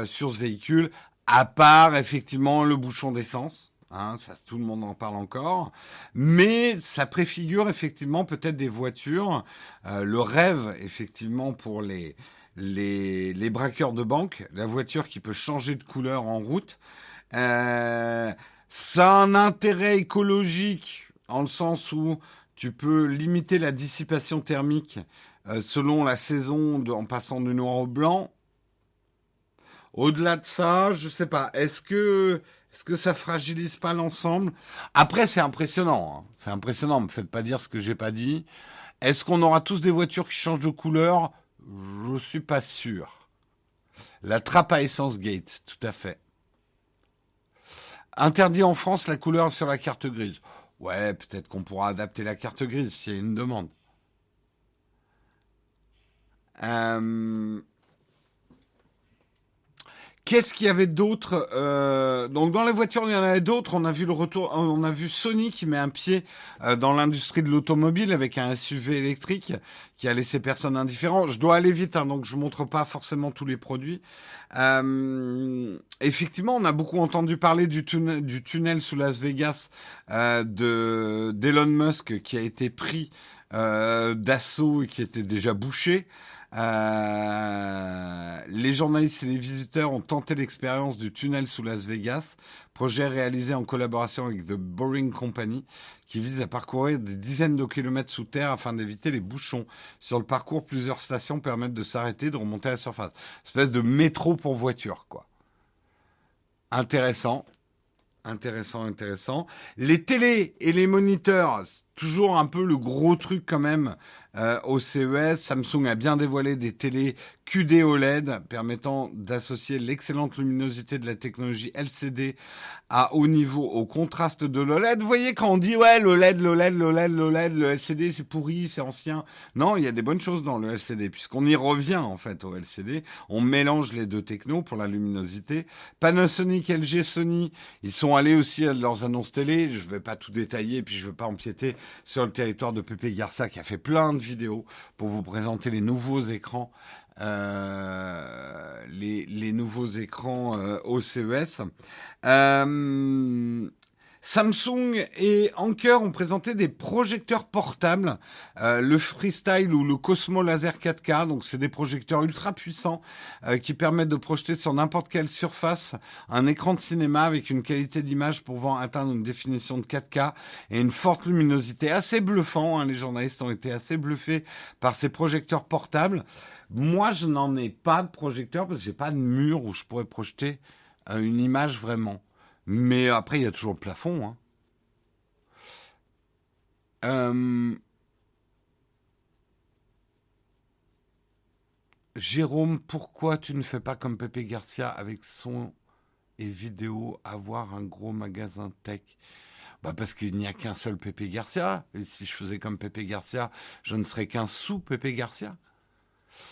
[SPEAKER 1] sur ce véhicule, à part effectivement le bouchon d'essence. Hein, ça, tout le monde en parle encore, mais ça préfigure effectivement peut-être des voitures, euh, le rêve effectivement pour les, les, braqueurs de banque, la voiture qui peut changer de couleur en route. Euh, ça a un intérêt écologique en le sens où tu peux limiter la dissipation thermique euh, selon la saison en passant du noir au blanc. Au-delà de ça, je sais pas. Est-ce que est-ce que ça fragilise pas l'ensemble? Après, c'est impressionnant. Hein. C'est impressionnant. Me faites pas dire ce que j'ai pas dit. Est-ce qu'on aura tous des voitures qui changent de couleur? Je suis pas sûr. La trappe à essence gate, tout à fait. Interdit en France la couleur sur la carte grise. Ouais, peut-être qu'on pourra adapter la carte grise s'il y a une demande. Euh, Qu'est-ce qu'il y avait d'autre euh, Donc dans les voitures, il y en avait d'autres. On a vu le retour, on a vu Sony qui met un pied euh, dans l'industrie de l'automobile avec un SUV électrique qui a laissé personne indifférent. Je dois aller vite, hein, donc je montre pas forcément tous les produits. Euh, effectivement, on a beaucoup entendu parler du tunnel, du tunnel sous Las Vegas euh, de d'Elon Musk qui a été pris d'assaut et qui était déjà bouché. Euh, les journalistes et les visiteurs ont tenté l'expérience du tunnel sous Las Vegas, projet réalisé en collaboration avec The Boring Company, qui vise à parcourir des dizaines de kilomètres sous terre afin d'éviter les bouchons. Sur le parcours, plusieurs stations permettent de s'arrêter, de remonter à la surface. Espèce de métro pour voiture, quoi. Intéressant. Intéressant, intéressant. Les télés et les moniteurs, toujours un peu le gros truc quand même euh, au CES. Samsung a bien dévoilé des télés QD OLED permettant d'associer l'excellente luminosité de la technologie LCD à haut niveau au contraste de l'OLED. Vous voyez quand on dit ouais l'OLED, l'OLED, l'OLED, l'OLED, le LCD c'est pourri, c'est ancien. Non, il y a des bonnes choses dans le LCD puisqu'on y revient en fait au LCD. On mélange les deux technos pour la luminosité. Panasonic, LG, Sony, ils sont allés aussi à leurs annonces télé. Je vais pas tout détailler puis je vais pas empiéter sur le territoire de Pepe Garça qui a fait plein de vidéos pour vous présenter les nouveaux écrans euh, les, nouveaux écrans euh, au Samsung et Anker ont présenté des projecteurs portables, euh, le Freestyle ou le Cosmo Laser 4K. Donc, c'est des projecteurs ultra puissants euh, qui permettent de projeter sur n'importe quelle surface un écran de cinéma avec une qualité d'image pouvant atteindre une définition de 4K et une forte luminosité assez bluffant. Hein. Les journalistes ont été assez bluffés par ces projecteurs portables. Moi, je n'en ai pas de projecteur parce que j'ai pas de mur où je pourrais projeter euh, une image vraiment. Mais après, il y a toujours le plafond. Hein. Euh, Jérôme, pourquoi tu ne fais pas comme Pepe Garcia avec son et vidéo, avoir un gros magasin tech? Bah Parce qu'il n'y a qu'un seul Pépé Garcia. Et si je faisais comme Pépé Garcia, je ne serais qu'un sous Pépé Garcia.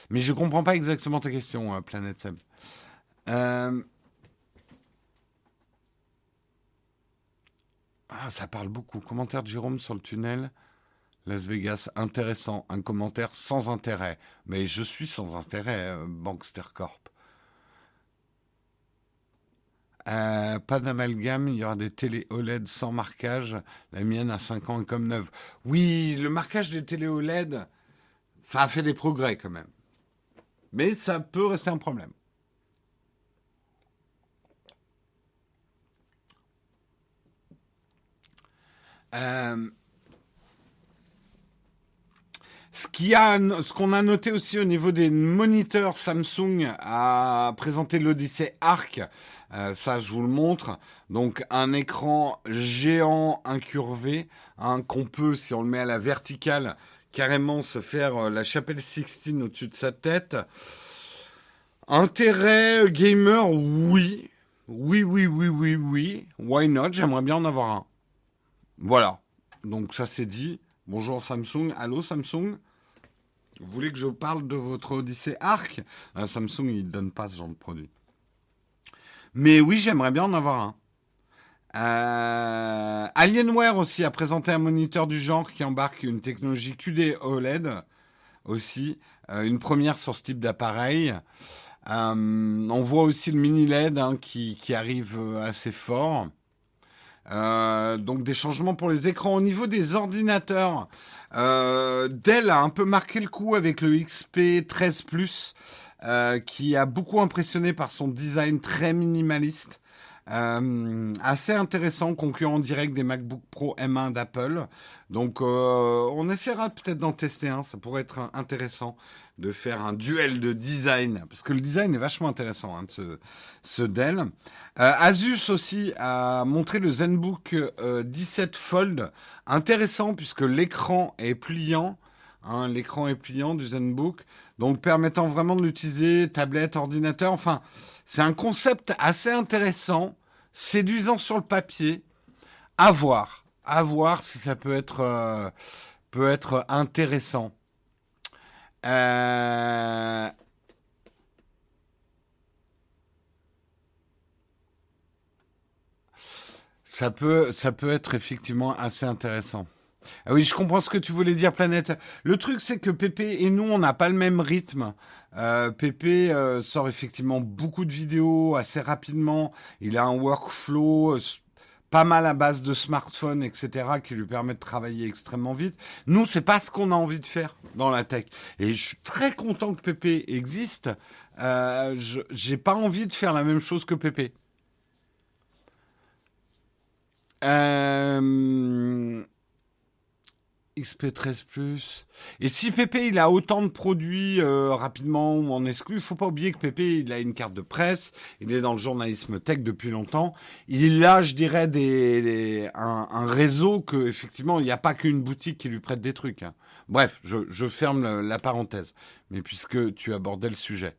[SPEAKER 1] Mais je ne comprends pas exactement ta question, euh, Planète Seb. Euh, ah, ça parle beaucoup. Commentaire de Jérôme sur le tunnel. Las Vegas, intéressant. Un commentaire sans intérêt. Mais je suis sans intérêt, euh, Bankster Corp. Euh, pas d'amalgame, il y aura des télé OLED sans marquage. La mienne a 5 ans et comme neuve. Oui, le marquage des télé OLED, ça a fait des progrès quand même. Mais ça peut rester un problème. Euh, ce qu'on a, noté aussi au niveau des moniteurs, Samsung a présenté l'Odyssey Arc. Euh, ça, je vous le montre. Donc, un écran géant incurvé, hein, qu'on peut, si on le met à la verticale, carrément se faire euh, la chapelle Sixtine au-dessus de sa tête. Intérêt gamer, oui. Oui, oui, oui, oui, oui. Why not? J'aimerais bien en avoir un. Voilà. Donc ça c'est dit. Bonjour Samsung. Allô Samsung? Vous voulez que je parle de votre Odyssey Arc? Euh, Samsung, il ne donne pas ce genre de produit. Mais oui, j'aimerais bien en avoir un. Euh, Alienware aussi a présenté un moniteur du genre qui embarque une technologie QD OLED aussi, euh, une première sur ce type d'appareil. on voit aussi le mini LED hein, qui, qui, arrive assez fort. Euh, donc des changements pour les écrans. Au niveau des ordinateurs, euh, Dell a un peu marqué le coup avec le XP 13 Plus, euh, qui a beaucoup impressionné par son design très minimaliste. Euh, assez intéressant, concurrent direct des MacBook Pro M1 d'Apple. Donc, euh, on essaiera peut-être d'en tester un. Ça pourrait être intéressant de faire un duel de design, parce que le design est vachement intéressant, hein, ce, ce, Dell. Euh, Asus aussi a montré le ZenBook 17 Fold, intéressant puisque l'écran est pliant. Hein, l'écran est pliant du ZenBook, donc permettant vraiment de l'utiliser tablette, ordinateur. Enfin, c'est un concept assez intéressant, séduisant sur le papier. À voir, à voir si ça peut être euh, peut être intéressant. Euh... Ça peut, ça peut être effectivement assez intéressant. Ah oui, je comprends ce que tu voulais dire, Planète. Le truc, c'est que Pépé et nous, on n'a pas le même rythme. Euh, Pépé euh, sort effectivement beaucoup de vidéos assez rapidement. Il a un workflow euh, pas mal à base de smartphones, etc., qui lui permet de travailler extrêmement vite. Nous, c'est pas ce qu'on a envie de faire dans la tech. Et je suis très content que Pépé existe. Euh, J'ai pas envie de faire la même chose que Pépé. Euh... XP13 Plus. Et si Pépé il a autant de produits euh, rapidement ou en exclu, faut pas oublier que Pépé il a une carte de presse, il est dans le journalisme tech depuis longtemps. Il a, je dirais, des, un, réseau que effectivement il n'y a pas qu'une boutique qui lui prête des trucs. Hein. Bref, je, je ferme la parenthèse. Mais puisque tu abordais le sujet.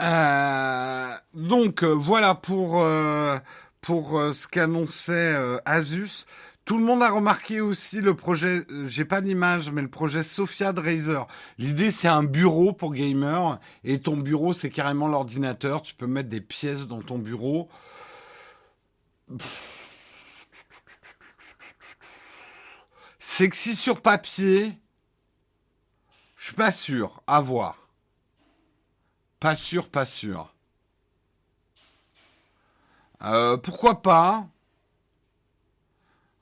[SPEAKER 1] Euh, donc euh, voilà pour euh, pour euh, ce qu'annonçait euh, Asus. Tout le monde a remarqué aussi le projet, euh, j'ai pas d'image, mais le projet Sophia de Razer. L'idée, c'est un bureau pour gamers, et ton bureau, c'est carrément l'ordinateur. Tu peux mettre des pièces dans ton bureau. Sexy sur papier, je suis pas sûr. À voir. Pas sûr, pas sûr. Euh, pourquoi pas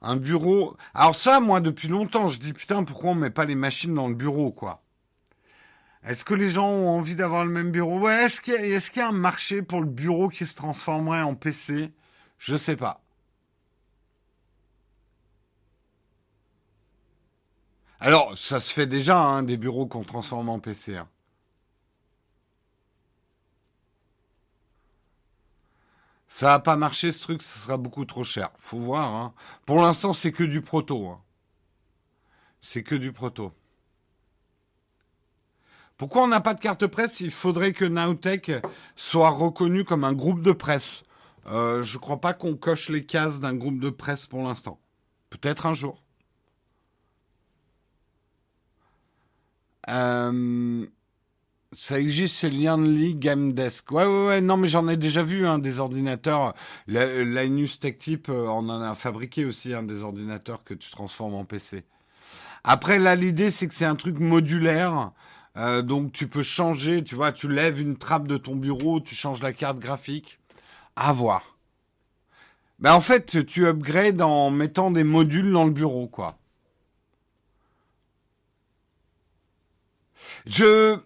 [SPEAKER 1] un bureau. Alors ça, moi, depuis longtemps, je dis putain, pourquoi on met pas les machines dans le bureau, quoi Est-ce que les gens ont envie d'avoir le même bureau Ouais, est-ce qu'il y, a un marché pour le bureau qui se transformerait en PC Je sais pas. Alors, ça se fait déjà, hein, des bureaux qu'on transforme en PC. Hein. Ça va pas marcher ce truc, ce sera beaucoup trop cher. Faut voir. Hein. Pour l'instant, c'est que du proto. Hein. C'est que du proto. Pourquoi on n'a pas de carte presse? Il faudrait que Nowtech soit reconnu comme un groupe de presse. euh, je crois pas qu'on coche les cases d'un groupe de presse pour l'instant. Peut-être un jour. Euh, ça existe chez Lianli Game Desk. Ouais, ouais, ouais. Non, mais j'en ai déjà vu hein, des ordinateurs. Linus Tech Tip, euh, on en a fabriqué aussi un des ordinateurs que tu transformes en PC. Après, là, l'idée, c'est que c'est un truc modulaire. Euh, donc, tu peux changer. Tu vois, tu lèves une trappe de ton bureau, tu changes la carte graphique. À voir. Ben, en fait, tu upgrades en mettant des modules dans le bureau, quoi. Je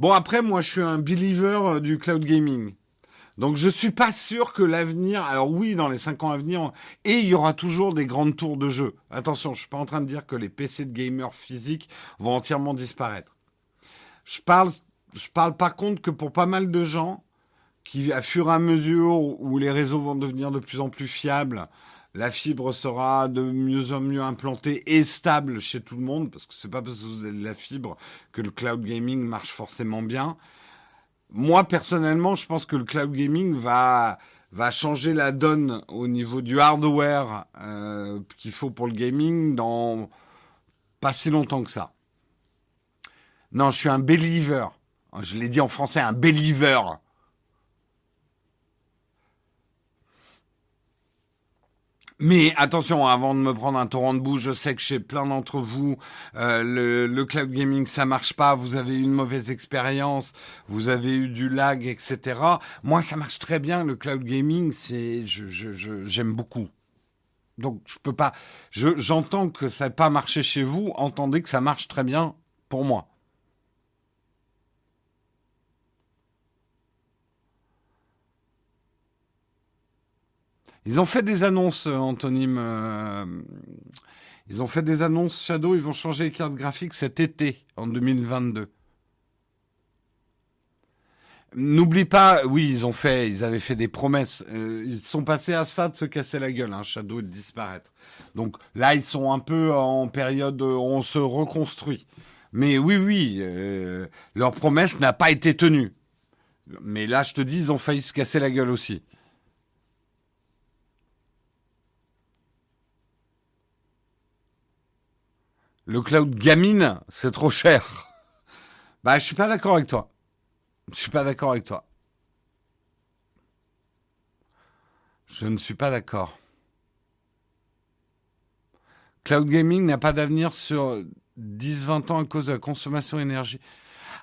[SPEAKER 1] Bon, après, moi, je suis un believer euh, du cloud gaming. Donc, je suis pas sûr que l'avenir, alors oui, dans les cinq ans à venir, et il y aura toujours des grandes tours de jeu. Attention, je suis pas en train de dire que les PC de gamers physiques vont entièrement disparaître. Je parle, je parle par contre que pour pas mal de gens, qui, à fur et à mesure où les réseaux vont devenir de plus en plus fiables, la fibre sera de mieux en mieux implantée et stable chez tout le monde, parce que c'est pas parce que vous avez de la fibre que le cloud gaming marche forcément bien. Moi, personnellement, je pense que le cloud gaming va, va changer la donne au niveau du hardware euh, qu'il faut pour le gaming dans pas si longtemps que ça. Non, je suis un believer. Je l'ai dit en français, un believer. Mais attention, avant de me prendre un torrent de boue, je sais que chez plein d'entre vous, euh, le, le, cloud gaming ça marche pas. Vous avez eu une mauvaise expérience, vous avez eu du lag, etc. Moi, ça marche très bien. Le cloud gaming, c'est, je, je, j'aime beaucoup. Donc, je peux pas. Je, j'entends que ça n'a pas marché chez vous. Entendez que ça marche très bien pour moi. Ils ont fait des annonces, euh, Anthony. Euh, ils ont fait des annonces Shadow. Ils vont changer les cartes graphiques cet été, en 2022. N'oublie pas, oui, ils ont fait, ils avaient fait des promesses. Euh, ils sont passés à ça de se casser la gueule, hein, Shadow et de disparaître. Donc là, ils sont un peu en période, on se reconstruit. Mais oui, oui, leur promesse n'a pas été tenue. Mais là, je te dis, ils ont failli se casser la gueule aussi. Le cloud gamine, c'est trop cher. Bah, je suis pas d'accord avec toi. Je suis pas d'accord avec toi. Je ne suis pas d'accord. Cloud gaming n'a pas d'avenir sur 10-20 ans à cause de la consommation d'énergie.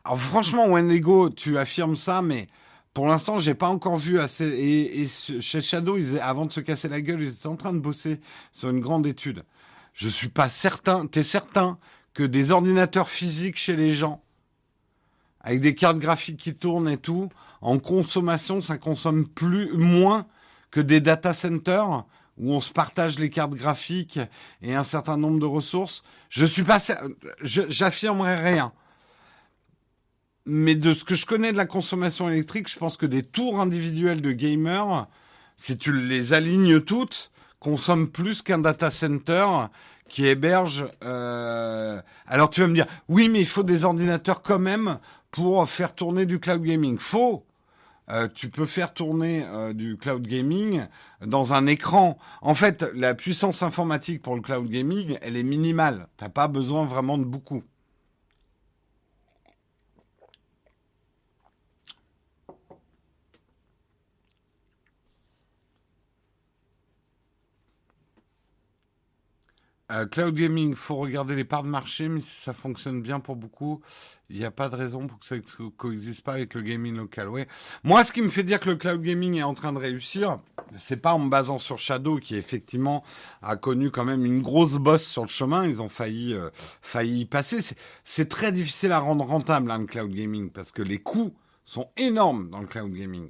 [SPEAKER 1] Alors franchement, Wendigo, tu affirmes ça, mais pour l'instant, j'ai pas encore vu assez. Et, chez Shadow, avant de se casser la gueule, ils étaient en train de bosser sur une grande étude. Je suis pas certain. T'es certain que des ordinateurs physiques chez les gens, avec des cartes graphiques qui tournent et tout, en consommation, ça consomme plus moins que des data centers où on se partage les cartes graphiques et un certain nombre de ressources. Je suis pas, j'affirmerai rien. Mais de ce que je connais de la consommation électrique, je pense que des tours individuels de gamers, si tu les alignes toutes, consomme plus qu'un data center qui héberge. Euh... Alors tu vas me dire, oui, mais il faut des ordinateurs quand même pour faire tourner du cloud gaming. Faux. Euh, tu peux faire tourner euh, du cloud gaming dans un écran. En fait, la puissance informatique pour le cloud gaming, elle est minimale. T'as pas besoin vraiment de beaucoup. Euh, cloud gaming, faut regarder les parts de marché, mais si ça fonctionne bien pour beaucoup, il n'y a pas de raison pour que ça coexiste pas avec le gaming local. Ouais. Moi, ce qui me fait dire que le cloud gaming est en train de réussir, c'est pas en me basant sur Shadow, qui effectivement a connu quand même une grosse bosse sur le chemin. Ils ont failli, euh, failli y passer. C'est très difficile à rendre rentable hein, le cloud gaming parce que les coûts sont énormes dans le cloud gaming.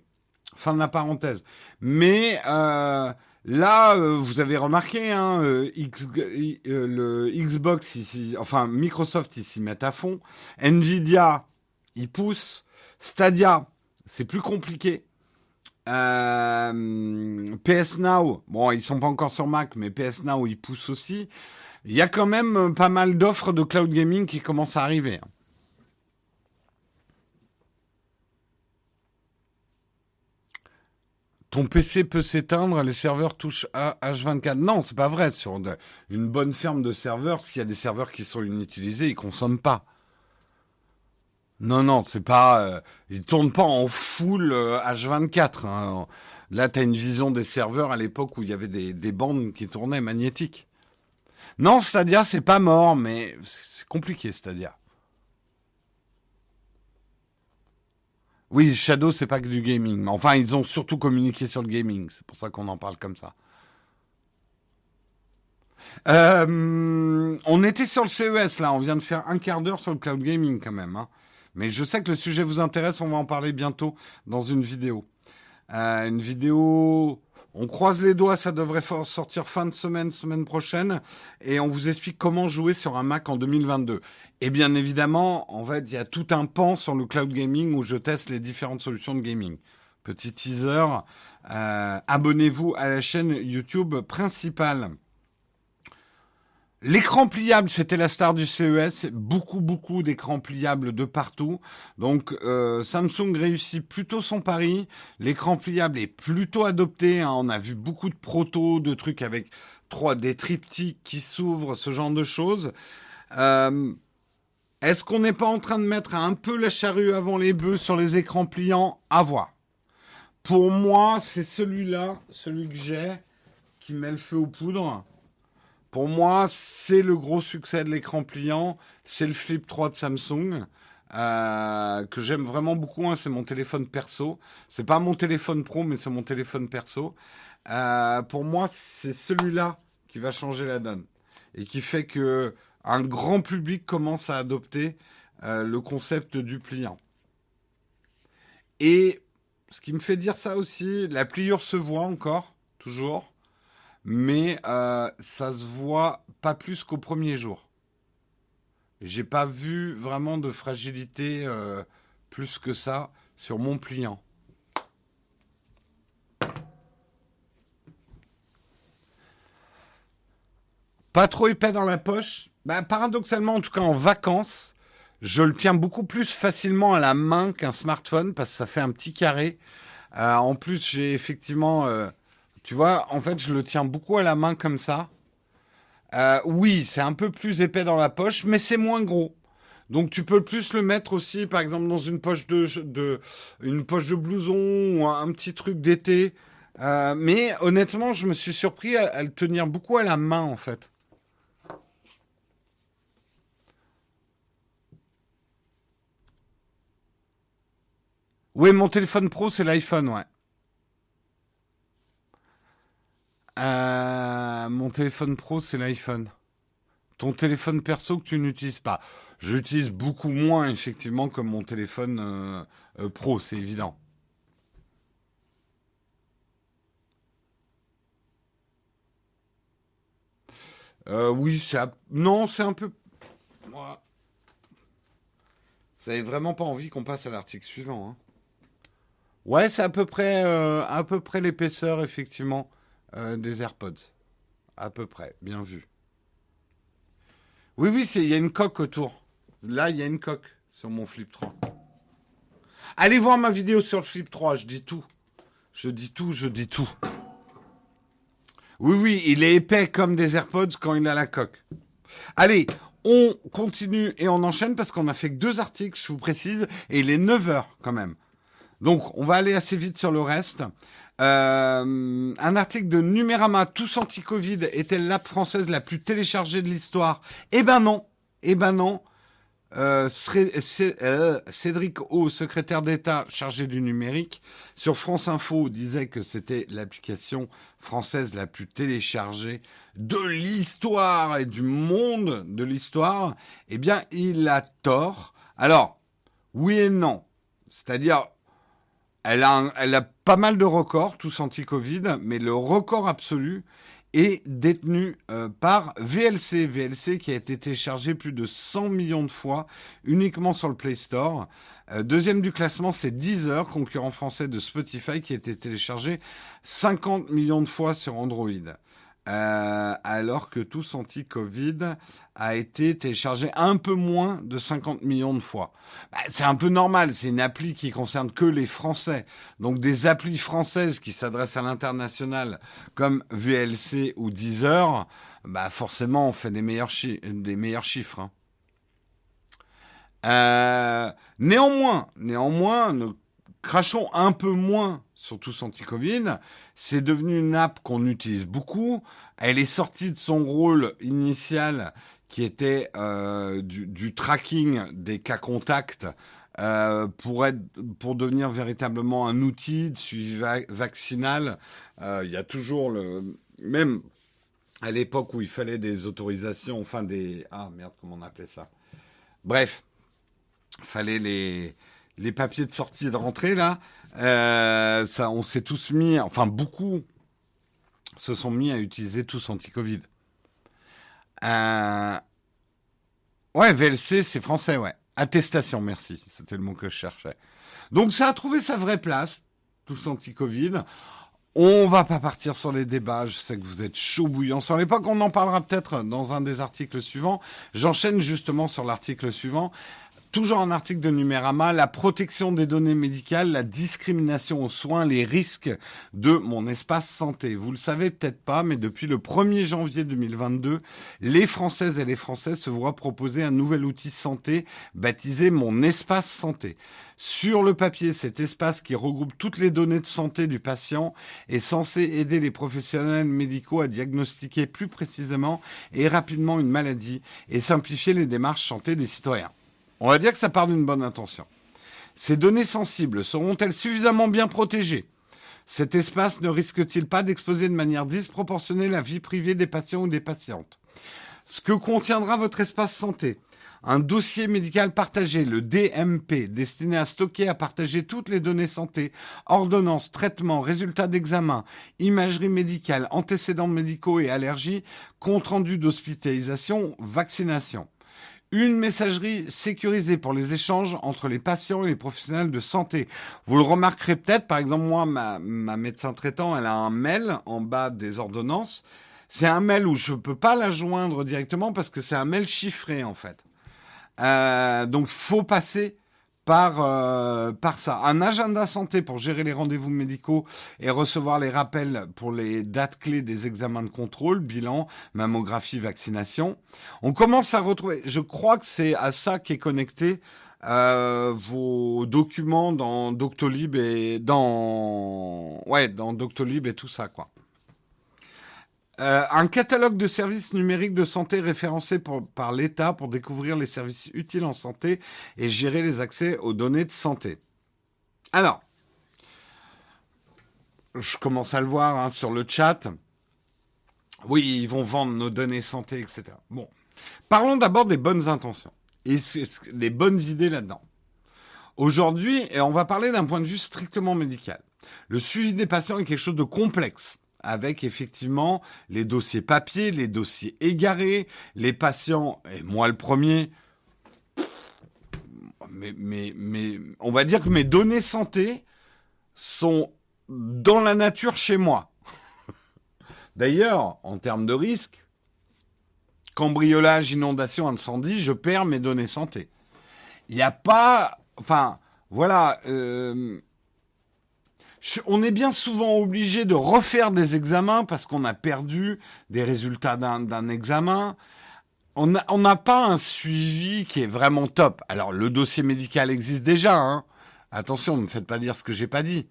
[SPEAKER 1] Fin de la parenthèse. Mais euh, Là, euh, vous avez remarqué, hein, euh, euh, le Xbox ici, enfin Microsoft ici met à fond. Nvidia, il pousse. Stadia, c'est plus compliqué. PS Now, bon, ils sont pas encore sur Mac, mais PS Now, ils poussent aussi. Il y a quand même pas mal d'offres de cloud gaming qui commencent à arriver. Hein. Ton PC peut s'éteindre, les serveurs touchent à H24. Non, c'est pas vrai. Sur une bonne ferme de serveurs, s'il y a des serveurs qui sont inutilisés, ils consomment pas. Non, non, c'est pas. Euh, ils tournent pas en full H24. Euh, hein. Là, tu as une vision des serveurs à l'époque où il y avait des, des bandes qui tournaient magnétiques. Non, Stadia, c'est pas mort, mais c'est compliqué, Stadia. Oui, Shadow, c'est pas que du gaming. Mais enfin, ils ont surtout communiqué sur le gaming. C'est pour ça qu'on en parle comme ça. Euh, on était sur le CES là, on vient de faire un quart d'heure sur le cloud gaming quand même. Hein. Mais je sais que le sujet vous intéresse, on va en parler bientôt dans une vidéo. Euh, une vidéo, on croise les doigts, ça devrait sortir fin de semaine, semaine prochaine, et on vous explique comment jouer sur un Mac en 2022. Et bien évidemment, en fait, il y a tout un pan sur le cloud gaming où je teste les différentes solutions de gaming. Petit teaser, euh, abonnez-vous à la chaîne YouTube principale. L'écran pliable, c'était la star du CES. Beaucoup, beaucoup d'écrans pliables de partout. Donc, euh, Samsung réussit plutôt son pari. L'écran pliable est plutôt adopté. Hein. On a vu beaucoup de protos, de trucs avec trois des triptyques qui s'ouvrent, ce genre de choses. Euh, est-ce qu'on n'est pas en train de mettre un peu la charrue avant les bœufs sur les écrans pliants? À voir. Pour moi, c'est celui-là, celui que j'ai, qui met le feu aux poudres. Pour moi, c'est le gros succès de l'écran pliant. C'est le Flip 3 de Samsung. Euh, que j'aime vraiment beaucoup. Hein, c'est mon téléphone perso. C'est pas mon téléphone pro, mais c'est mon téléphone perso. Euh, pour moi, c'est celui-là qui va changer la donne et qui fait que un grand public commence à adopter euh, le concept du pliant. Et ce qui me fait dire ça aussi, la pliure se voit encore, toujours mais euh, ça se voit pas plus qu'au premier jour. J'ai pas vu vraiment de fragilité euh, plus que ça sur mon pliant. Pas trop épais dans la poche. Bah, paradoxalement, en tout cas en vacances, je le tiens beaucoup plus facilement à la main qu'un smartphone parce que ça fait un petit carré. Euh, en plus, j'ai effectivement tu vois, en fait, je le tiens beaucoup à la main comme ça. Euh, oui, c'est un peu plus épais dans la poche, mais c'est moins gros. Donc tu peux plus le mettre aussi, par exemple, dans une poche de, une poche de blouson ou un, petit truc d'été. Euh, mais honnêtement, je me suis surpris à, le tenir beaucoup à la main, en fait. Oui, mon téléphone pro, c'est l'iPhone, ouais. Euh, mon téléphone pro, c'est l'iPhone. Ton téléphone perso que tu n'utilises pas. J'utilise beaucoup moins, effectivement, que mon téléphone euh, euh, pro, c'est évident. oui, c'est non, c'est un peu. Moi, vous n'avez vraiment pas envie qu'on passe à l'article suivant. Hein. Ouais, c'est à peu près, à peu près l'épaisseur, effectivement. Euh, des AirPods. À peu près, bien vu. Oui, oui, il y a une coque autour. Là, il y a une coque sur mon Flip 3. Allez voir ma vidéo sur le Flip 3, je dis tout. Je dis tout, je dis tout. Oui, oui, il est épais comme des AirPods quand il a la coque. Allez, on continue et on enchaîne parce qu'on a fait deux articles, je vous précise, et il est 9 heures quand même. Donc, on va aller assez vite sur le reste. Euh, un article de Numérama, tous anti-Covid, est-elle l'app française la plus téléchargée de l'histoire? Eh ben non, eh ben non. Euh, euh, Cédric O, secrétaire d'État chargé du numérique, sur France Info disait que c'était l'application française la plus téléchargée de l'histoire et du monde de l'histoire. Eh bien, il a tort. Alors, oui et non. C'est-à-dire, elle a, pas mal de records, tous anti-Covid, mais le record absolu est détenu euh, par VLC. VLC qui a été téléchargé plus de 100 millions de fois uniquement sur le Play Store. Euh, deuxième du classement, c'est Deezer, concurrent français de Spotify, qui a été téléchargé 50 millions de fois sur Android. Euh, alors que tous anti-Covid a été téléchargé un peu moins de 50 millions de fois. Bah, c'est un peu normal, c'est une appli qui concerne que les Français. Donc des applis françaises qui s'adressent à l'international comme VLC ou Deezer, bah forcément on fait des meilleurs, chiffres. Hein. Euh, néanmoins, néanmoins, nous crachons un peu moins sur tous anti-Covid. C'est devenu une app qu'on utilise beaucoup. Elle est sortie de son rôle initial qui était euh, du, tracking des cas contacts euh, pour être pour devenir véritablement un outil de suivi vaccinal. Euh, il y a toujours le même à l'époque où il fallait des autorisations, enfin des ah merde comment on appelait ça? Bref, fallait les les papiers de sortie et de rentrée là. Euh, ça, on s'est tous mis, enfin beaucoup se sont mis à utiliser tous anti-Covid. Euh, ouais, VLC, c'est français, ouais. Attestation, merci. C'était le mot que je cherchais. Donc ça a trouvé sa vraie place, tous anti-Covid. On va pas partir sur les débats. Je sais que vous êtes chaud bouillant sur l'époque. On en parlera peut-être dans un des articles suivants. J'enchaîne justement sur l'article suivant. Toujours un article de Numérama, la protection des données médicales, la discrimination aux soins, les risques de mon espace santé. Vous le savez peut-être pas, mais depuis le 1er janvier 2022, les Françaises et les Français se voient proposer un nouvel outil santé baptisé Mon espace santé. Sur le papier, cet espace qui regroupe toutes les données de santé du patient est censé aider les professionnels médicaux à diagnostiquer plus précisément et rapidement une maladie et simplifier les démarches santé des citoyens. On va dire que ça part d'une bonne intention. Ces données sensibles seront-elles suffisamment bien protégées? Cet espace ne risque-t-il pas d'exposer de manière disproportionnée la vie privée des patients ou des patientes? Ce que contiendra votre espace santé? Un dossier médical partagé, le DMP, destiné à stocker et à partager toutes les données santé, ordonnances, traitements, résultats d'examen, imagerie médicale, antécédents médicaux et allergies, compte rendu d'hospitalisation, vaccination une messagerie sécurisée pour les échanges entre les patients et les professionnels de santé. Vous le remarquerez peut-être, par exemple, moi, ma, médecin traitant, elle a un mail en bas des ordonnances. C'est un mail où je ne peux pas la joindre directement parce que c'est un mail chiffré, en fait. Euh, donc, faut passer par, euh, par ça. Un agenda santé pour gérer les rendez-vous médicaux et recevoir les rappels pour les dates clés des examens de contrôle, bilan, mammographie, vaccination. On commence à retrouver, je crois que c'est à ça qu'est connecté euh, vos documents dans Doctolib et dans ouais dans Doctolib et tout ça quoi. Euh, un catalogue de services numériques de santé référencés par l'État pour découvrir les services utiles en santé et gérer les accès aux données de santé. Alors, je commence à le voir hein, sur le chat. Oui, ils vont vendre nos données santé, etc. Bon, parlons d'abord des bonnes intentions et les bonnes idées là-dedans. Aujourd'hui, on va parler d'un point de vue strictement médical. Le suivi des patients est quelque chose de complexe avec effectivement les dossiers papier, les dossiers égarés, les patients, et moi le premier, mais, mais, mais on va dire que mes données santé sont dans la nature chez moi. (laughs) D'ailleurs, en termes de risque, cambriolage, inondation, incendie, je perds mes données santé. Il n'y a pas, enfin, voilà, euh, on est bien souvent obligé de refaire des examens parce qu'on a perdu des résultats d'un examen. On n'a pas un suivi qui est vraiment top. Alors le dossier médical existe déjà. Hein. Attention, ne me faites pas dire ce que j'ai pas dit.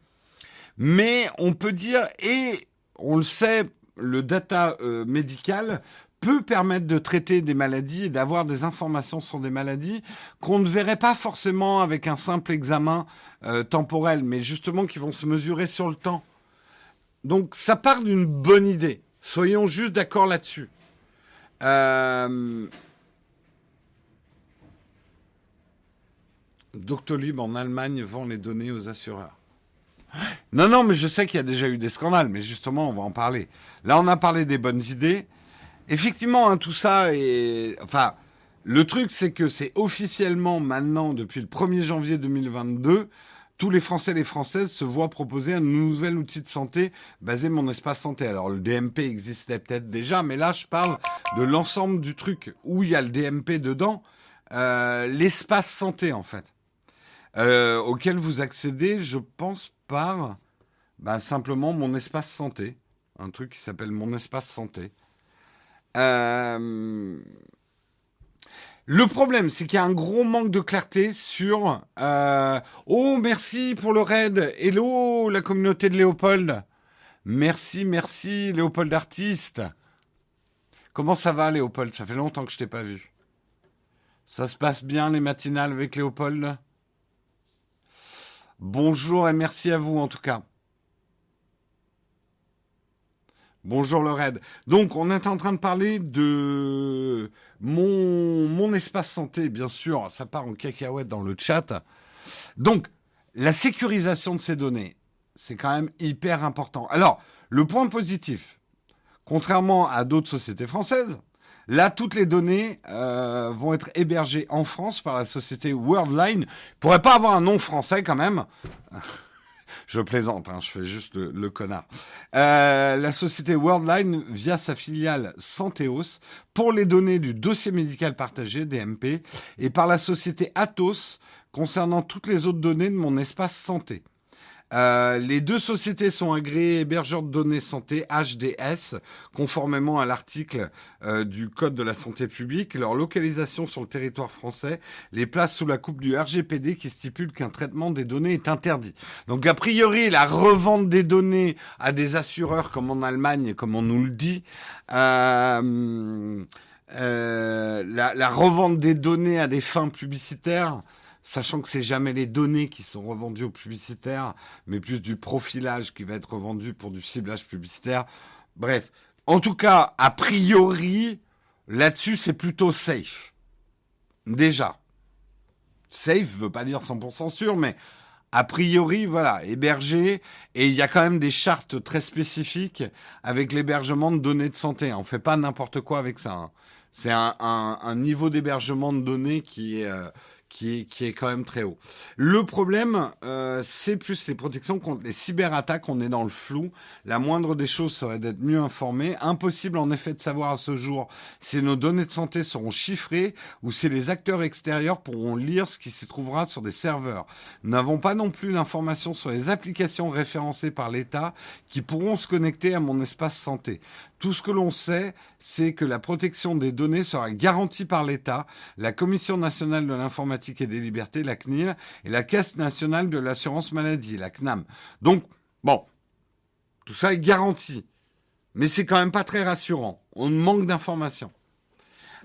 [SPEAKER 1] Mais on peut dire, et on le sait, le data euh, médical peut permettre de traiter des maladies et d'avoir des informations sur des maladies qu'on ne verrait pas forcément avec un simple examen euh, temporel, mais justement qui vont se mesurer sur le temps. Donc ça part d'une bonne idée. Soyons juste d'accord là-dessus. Euh... Doctolib en Allemagne vend les données aux assureurs. Non, non, mais je sais qu'il y a déjà eu des scandales, mais justement, on va en parler. Là, on a parlé des bonnes idées. Effectivement, hein, tout ça est... Enfin, le truc, c'est que c'est officiellement maintenant, depuis le 1er janvier 2022, tous les Français et les Françaises se voient proposer un nouvel outil de santé basé mon espace santé. Alors le DMP existait peut-être déjà, mais là je parle de l'ensemble du truc où il y a le DMP dedans, euh, l'espace santé en fait, euh, auquel vous accédez, je pense par bah, simplement mon espace santé, un truc qui s'appelle mon espace santé. Euh, le problème, c'est qu'il y a un gros manque de clarté sur euh, Oh, merci pour le raid. Hello, la communauté de Léopold. Merci, merci, Léopold artiste. Comment ça va, Léopold? Ça fait longtemps que je t'ai pas vu. Ça se passe bien les matinales avec Léopold? Bonjour et merci à vous en tout cas. Bonjour le raid. Donc, on est en train de parler de mon, mon espace santé, bien sûr. Ça part en cacahuète dans le chat. Donc, la sécurisation de ces données, c'est quand même hyper important. Alors, le point positif, contrairement à d'autres sociétés françaises, là, toutes les données euh, vont être hébergées en France par la société Worldline. Pourrait pas avoir un nom français quand même. Je plaisante, hein, je fais juste le, connard. Euh, la société Worldline, via sa filiale Santeos, pour les données du dossier médical partagé, DMP, et par la société Atos, concernant toutes les autres données de mon espace santé. Euh, les deux sociétés sont agréées hébergeurs de données santé HDS, conformément à l'article euh, du Code de la santé publique. Leur localisation sur le territoire français les place sous la coupe du RGPD qui stipule qu'un traitement des données est interdit. Donc a priori, la revente des données à des assureurs comme en Allemagne, comme on nous le dit, euh, la, la revente des données à des fins publicitaires, sachant que c'est jamais les données qui sont revendues aux publicitaires, mais plus du profilage qui va être revendu pour du ciblage publicitaire. Bref, en tout cas, a priori, là-dessus, c'est plutôt safe. Déjà. Safe veut pas dire 100% sûr, mais a priori, voilà, hébergé. Et il y a quand même des chartes très spécifiques avec l'hébergement de données de santé. On fait pas n'importe quoi avec ça. Hein. C'est un, un, niveau d'hébergement de données qui est, euh, qui est, qui est quand même très haut. Le problème, euh, c'est plus les protections contre les cyberattaques. On est dans le flou. La moindre des choses serait d'être mieux informé. Impossible en effet de savoir à ce jour si nos données de santé seront chiffrées ou si les acteurs extérieurs pourront lire ce qui s'y trouvera sur des serveurs. Nous n'avons pas non plus l'information sur les applications référencées par l'État qui pourront se connecter à mon espace santé. Tout ce que l'on sait, c'est que la protection des données sera garantie par l'État, la Commission nationale de l'informatique et des libertés, la CNIL, et la Caisse nationale de l'assurance maladie, la CNAM. Donc, bon, tout ça est garanti. Mais c'est quand même pas très rassurant. On manque d'informations.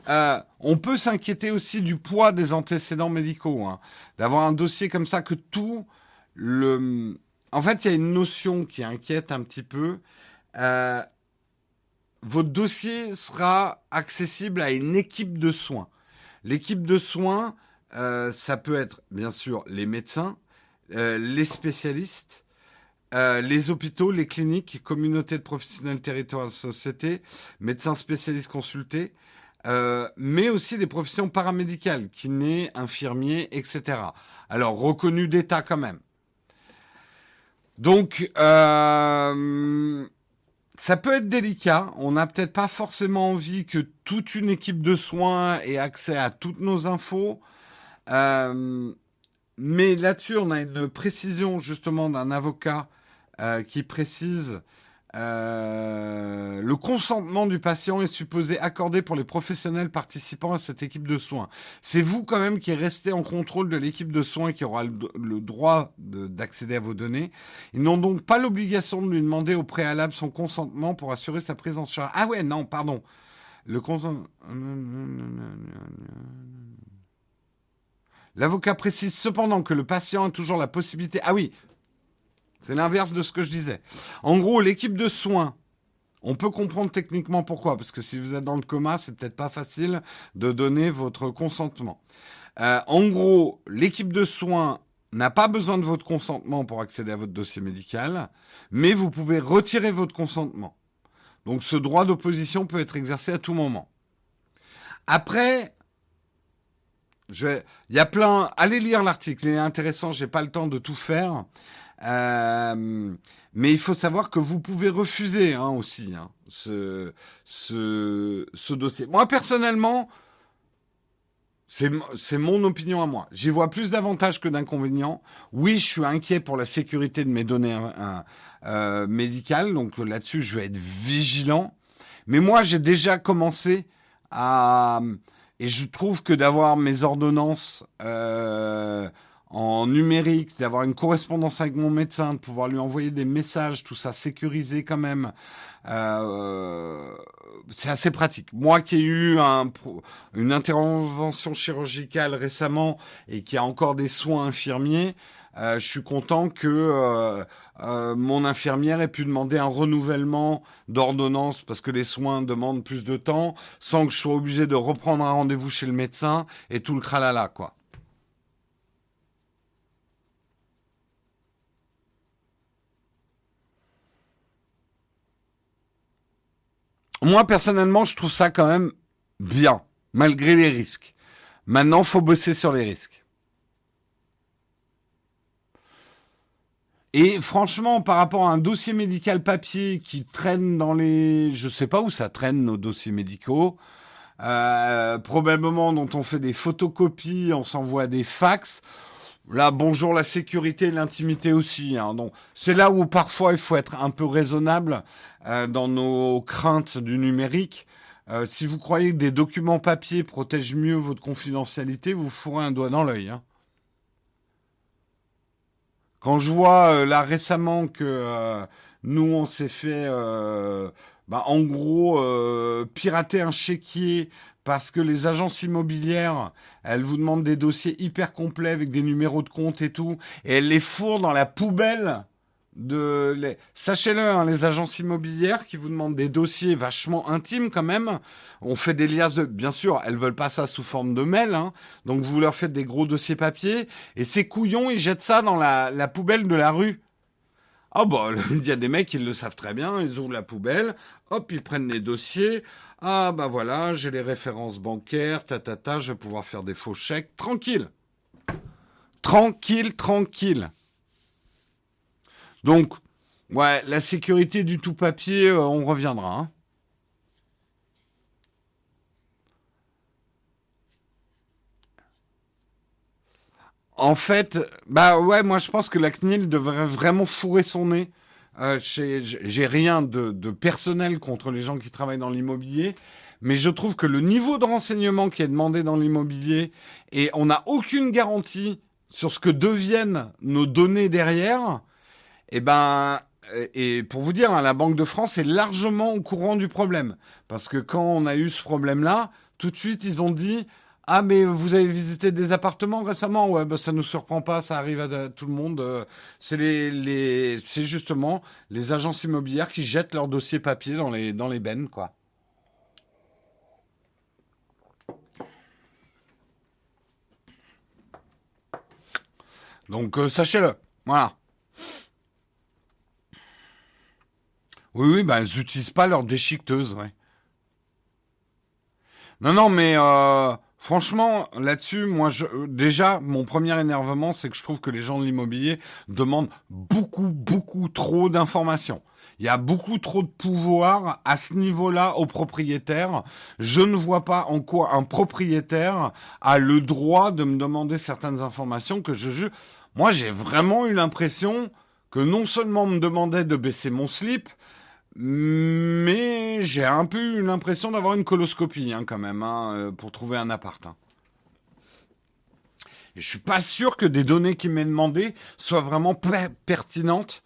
[SPEAKER 1] Euh, on peut s'inquiéter aussi du poids des antécédents médicaux, hein. d'avoir un dossier comme ça que tout le. En fait, il y a une notion qui inquiète un petit peu. Euh, votre dossier sera accessible à une équipe de soins. L'équipe de soins, euh, ça peut être bien sûr les médecins, euh, les spécialistes, euh, les hôpitaux, les cliniques, communautés de professionnels territoire de société, médecins spécialistes consultés, mais aussi les professions paramédicales, kinés, infirmiers, etc. Alors reconnus d'État quand même. Donc, ça peut être délicat. On n'a peut-être pas forcément envie que toute une équipe de soins ait accès à toutes nos infos. Euh, mais là-dessus, on a une précision justement d'un avocat euh, qui précise euh, le consentement du patient est supposé accordé pour les professionnels participant à cette équipe de soins. C'est vous quand même qui restez en contrôle de l'équipe de soins qui aura le, droit d'accéder à vos données. Ils n'ont donc pas l'obligation de lui demander au préalable son consentement pour assurer sa présence en charge. Ah ouais, non, pardon. Le consentement... L'avocat précise cependant que le patient a toujours la possibilité. Ah oui, c'est l'inverse de ce que je disais. En gros, l'équipe de soins, on peut comprendre techniquement pourquoi, parce que si vous êtes dans le coma, c'est peut-être pas facile de donner votre consentement. Euh, en gros, l'équipe de soins n'a pas besoin de votre consentement pour accéder à votre dossier médical, mais vous pouvez retirer votre consentement. Donc ce droit d'opposition peut être exercé à tout moment. Après, je il y a plein. Allez lire l'article, il est intéressant. J'ai pas le temps de tout faire, euh, mais il faut savoir que vous pouvez refuser hein, aussi hein, ce, ce ce dossier. Moi personnellement, c'est mon opinion à moi. J'y vois plus d'avantages que d'inconvénients. Oui, je suis inquiet pour la sécurité de mes données euh, médicales, donc là-dessus, je vais être vigilant. Mais moi, j'ai déjà commencé à... Et je trouve que d'avoir mes ordonnances euh, en numérique, d'avoir une correspondance avec mon médecin, de pouvoir lui envoyer des messages, tout ça sécurisé quand même, euh, c'est assez pratique. Moi qui ai eu un, une intervention chirurgicale récemment et qui a encore des soins infirmiers, euh, je suis content que euh, euh, mon infirmière ait pu demander un renouvellement d'ordonnance parce que les soins demandent plus de temps, sans que je sois obligé de reprendre un rendez-vous chez le médecin et tout le tralala quoi. Moi, personnellement, je trouve ça quand même bien, malgré les risques. Maintenant, faut bosser sur les risques. Et franchement, par rapport à un dossier médical papier qui traîne dans les, je sais pas où ça traîne nos dossiers médicaux, euh, probablement dont on fait des photocopies, on s'envoie des fax. Là, bonjour la sécurité et l'intimité aussi. Hein. Donc, c'est là où parfois il faut être un peu raisonnable euh, dans nos craintes du numérique. Euh, si vous croyez que des documents papier protègent mieux votre confidentialité, vous fourrez un doigt dans l'œil. Hein. Quand je vois euh, là récemment que nous on s'est fait, bah, en gros, pirater un chéquier parce que les agences immobilières, elles vous demandent des dossiers hyper complets avec des numéros de compte et tout, et elles les fourrent dans la poubelle de les... Sachez-le, hein, les agences immobilières qui vous demandent des dossiers vachement intimes quand même, on fait des liasses de... Bien sûr, elles veulent pas ça sous forme de mail, hein, donc vous leur faites des gros dossiers papier, et ces couillons, ils jettent ça dans la, poubelle de la rue. Ah bah, (laughs) il y a des mecs, ils le savent très bien, ils ouvrent la poubelle, hop, ils prennent les dossiers, ah bah voilà, j'ai les références bancaires, ta ta ta, je vais pouvoir faire des faux chèques, tranquille. Tranquille, tranquille. Donc, ouais, la sécurité du tout papier, euh, on reviendra. Hein. En fait, bah ouais, moi je pense que la CNIL devrait vraiment fourrer son nez. Euh, J'ai rien de, personnel contre les gens qui travaillent dans l'immobilier, mais je trouve que le niveau de renseignement qui est demandé dans l'immobilier, et on n'a aucune garantie sur ce que deviennent nos données derrière, eh ben, et pour vous dire, hein, la Banque de France est largement au courant du problème. Parce que quand on a eu ce problème-là, tout de suite, ils ont dit, ah, mais vous avez visité des appartements récemment? Ouais, ben ça nous surprend pas, ça arrive à tout le monde. Euh, c'est justement les agences immobilières qui jettent leurs dossiers papier dans les, dans bennes, quoi. Donc euh, sachez-le, voilà. Oui, oui, ben elles n'utilisent pas leur déchiqueteuse, ouais. Non, non, mais euh, franchement, là-dessus, moi, je, déjà, mon premier énervement, c'est que je trouve que les gens de l'immobilier demandent beaucoup, beaucoup trop d'informations. Il y a beaucoup trop de pouvoir à ce niveau-là aux propriétaires. Je ne vois pas en quoi un propriétaire a le droit de me demander certaines informations que je juge. Moi, j'ai vraiment eu l'impression que non seulement on me demandait de baisser mon slip, mais j'ai un peu eu l'impression d'avoir une coloscopie hein, quand même hein, euh, pour trouver un appart. Hein. Et je suis pas sûr que des données qui m'aient demandé soient vraiment pertinentes.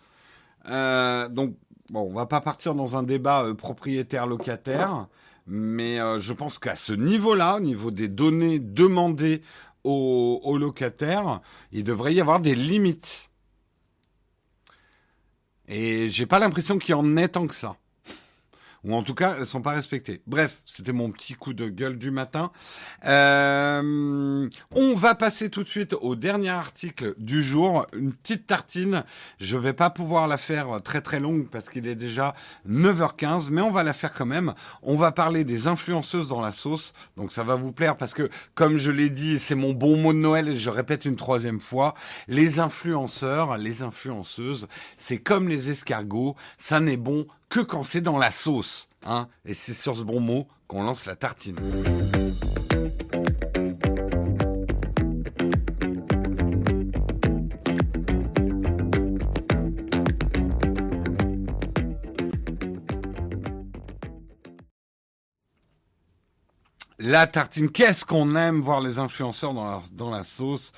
[SPEAKER 1] Euh, donc bon, on va pas partir dans un débat euh, propriétaire-locataire, mais je pense qu'à ce niveau-là, au niveau des données demandées aux, aux locataires, il devrait y avoir des limites. Et j'ai pas l'impression qu'il y en ait tant que ça. Ou en tout cas elles sont pas respectées. Bref, c'était mon petit coup de gueule du matin. Euh, on va passer tout de suite au dernier article du jour, une petite tartine. Je vais pas pouvoir la faire très très longue parce qu'il est déjà 9h15, mais on va la faire quand même. On va parler des influenceuses dans la sauce, donc ça va vous plaire parce que comme je l'ai dit, c'est mon bon mot de Noël et je répète une troisième fois, les influenceurs, les influenceuses, c'est comme les escargots, ça n'est bon que quand c'est dans la sauce. Hein et c'est sur ce bon mot qu'on lance la tartine. La tartine, qu'est-ce qu'on aime voir les influenceurs dans la, sauce,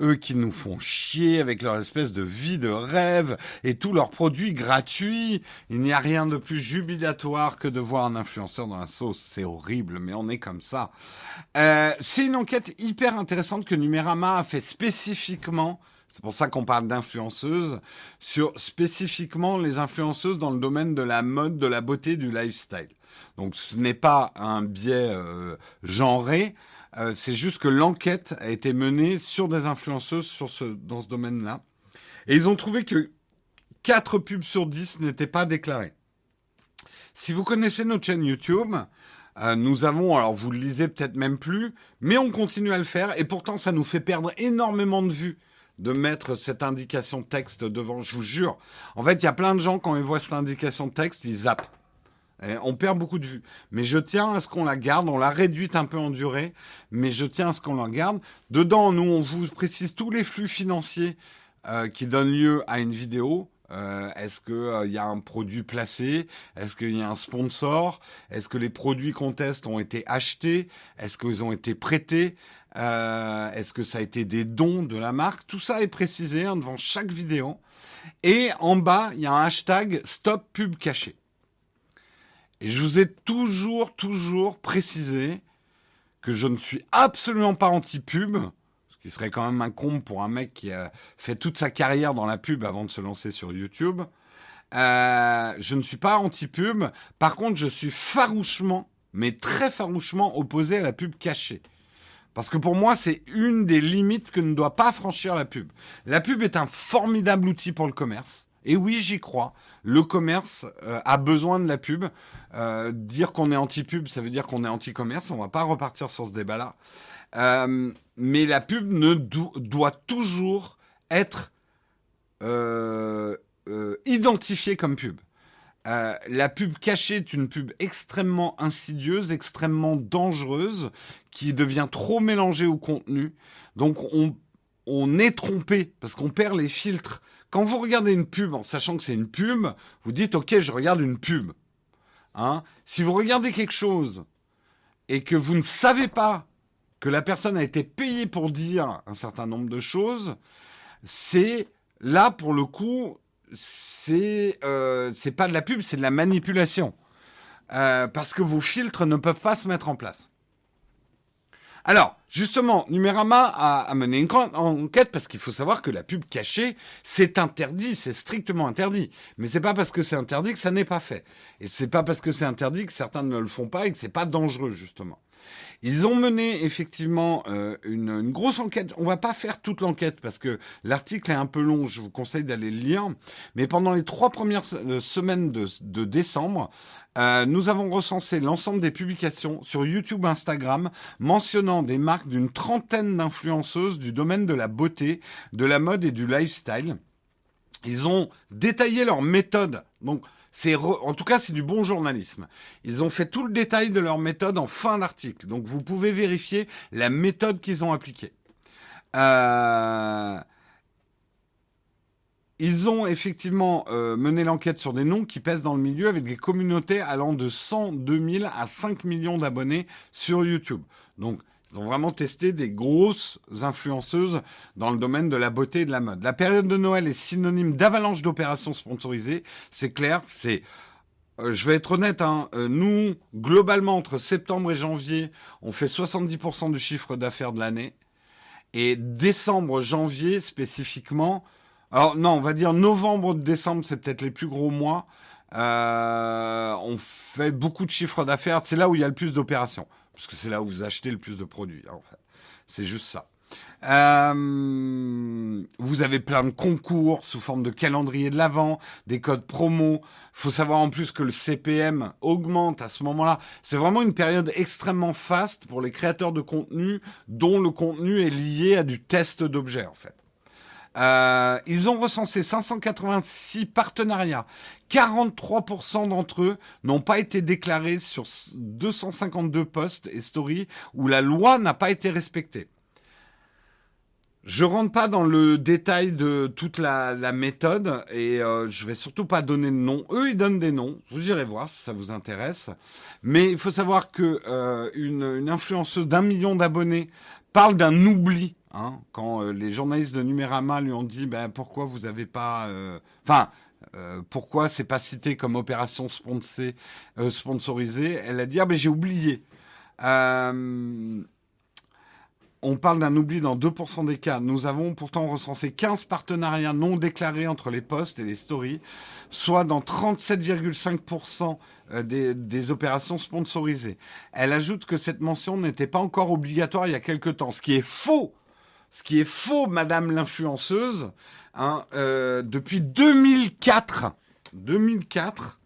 [SPEAKER 1] eux qui nous font chier avec leur espèce de vie de rêve et tous leurs produits gratuits. Il n'y a rien de plus jubilatoire que de voir un influenceur dans la sauce. C'est horrible, mais on est comme ça. Euh, c'est une enquête hyper intéressante que Numérama a fait spécifiquement c'est pour ça qu'on parle d'influenceuses, sur spécifiquement les influenceuses dans le domaine de la mode, de la beauté, du lifestyle. Donc ce n'est pas un biais euh, genré, euh, c'est juste que l'enquête a été menée sur des influenceuses sur ce, dans ce domaine-là. Et ils ont trouvé que 4 pubs sur 10 n'étaient pas déclarées. Si vous connaissez notre chaîne YouTube, euh, nous avons, alors vous le lisez peut-être même plus, mais on continue à le faire et pourtant ça nous fait perdre énormément de vues de mettre cette indication texte devant, je vous jure. En fait, il y a plein de gens, quand ils voient cette indication texte, ils zappent. On perd beaucoup de vues. Mais je tiens à ce qu'on la garde. On l'a réduite un peu en durée, mais je tiens à ce qu'on la garde. Dedans, nous, on vous précise tous les flux financiers euh, qui donnent lieu à une vidéo. Euh, est-ce qu'il euh, y a un produit placé? Est-ce qu'il y a un sponsor? Est-ce que les produits qu'on teste ont été achetés? Est-ce qu'ils ont été prêtés? Est-ce que ça a été des dons de la marque? Tout ça est précisé hein, devant chaque vidéo. Et en bas, il y a un hashtag Stop Pub Caché. Et je vous ai toujours, toujours précisé que je ne suis absolument pas anti-pub, ce qui serait quand même un comble pour un mec qui a fait toute sa carrière dans la pub avant de se lancer sur YouTube. Euh, je ne suis pas anti-pub. Par contre, je suis farouchement, mais très farouchement opposé à la pub cachée. Parce que pour moi, c'est une des limites que ne doit pas franchir la pub. La pub est un formidable outil pour le commerce. Et oui, j'y crois le commerce euh, a besoin de la pub. Euh, dire qu'on est anti-pub, ça veut dire qu'on est anti-commerce. On va pas repartir sur ce débat-là. Euh, mais la pub ne doit toujours être identifiée comme pub. La pub cachée est une pub extrêmement insidieuse, extrêmement dangereuse, qui devient trop mélangée au contenu. Donc on, on est trompé parce qu'on perd les filtres quand vous regardez une pub en sachant que c'est une pub, vous dites OK, je regarde une pub. Hein si vous regardez quelque chose et que vous ne savez pas que la personne a été payée pour dire un certain nombre de choses, c'est là pour le coup, c'est euh, c'est pas de la pub, c'est de la manipulation. Euh, parce que vos filtres ne peuvent pas se mettre en place. Alors, justement, Numérama a, mené une enquête parce qu'il faut savoir que la pub cachée, c'est interdit, c'est strictement interdit. Mais c'est pas parce que c'est interdit que ça n'est pas fait. Et c'est pas parce que c'est interdit que certains ne le font pas et que c'est pas dangereux, justement. Ils ont mené effectivement euh, une, grosse enquête. On va pas faire toute l'enquête parce que l'article est un peu long. Je vous conseille d'aller le lire. Mais pendant les trois premières euh, semaines de décembre, euh, nous avons recensé l'ensemble des publications sur YouTube, Instagram, mentionnant des marques d'une trentaine d'influenceuses du domaine de la beauté, de la mode et du lifestyle. Ils ont détaillé leur méthode. Donc, c'est en tout cas, c'est du bon journalisme. Ils ont fait tout le détail de leur méthode en fin d'article. Donc, vous pouvez vérifier la méthode qu'ils ont appliquée. Euh, ils ont effectivement euh, mené l'enquête sur des noms qui pèsent dans le milieu avec des communautés allant de 102 000 à 5 millions d'abonnés sur YouTube. Donc, ils ont vraiment testé des grosses influenceuses dans le domaine de la beauté et de la mode. La période de Noël est synonyme d'avalanche d'opérations sponsorisées. C'est clair, c'est... Euh, je vais être honnête, hein, euh, nous, globalement, entre septembre et janvier, on fait 70% du chiffre d'affaires de l'année. Et décembre, janvier spécifiquement, alors non, on va dire novembre, décembre, c'est peut-être les plus gros mois. Euh, on fait beaucoup de chiffres d'affaires. C'est là où il y a le plus d'opérations. Parce que c'est là où vous achetez le plus de produits. Fait. C'est juste ça. Euh, vous avez plein de concours sous forme de calendrier de l'avant, des codes promo. Faut savoir en plus que le CPM augmente à ce moment-là. C'est vraiment une période extrêmement faste pour les créateurs de contenu dont le contenu est lié à du test d'objets en fait. Euh, ils ont recensé 586 partenariats. 43% d'entre eux n'ont pas été déclarés sur 252 posts et stories où la loi n'a pas été respectée. Je rentre pas dans le détail de toute la, méthode et euh, je vais surtout pas donner de nom. Eux, ils donnent des noms. Vous irez voir si ça vous intéresse. Mais il faut savoir que euh, une, influenceuse d'un million d'abonnés parle d'un oubli. Hein, quand euh, les journalistes de Numérama lui ont dit ben, pourquoi vous avez pas... Euh, enfin, pourquoi c'est pas cité comme opération sponsorisée, elle a dit ah ben j'ai oublié. on parle d'un oubli dans 2% des cas. Nous avons pourtant recensé 15 partenariats non déclarés entre les posts et les stories, soit dans 37,5% des, des, opérations sponsorisées. Elle ajoute que cette mention n'était pas encore obligatoire il y a quelque temps, ce qui est faux. Ce qui est faux, Madame l'influenceuse. Hein, euh, depuis 2004, 2004,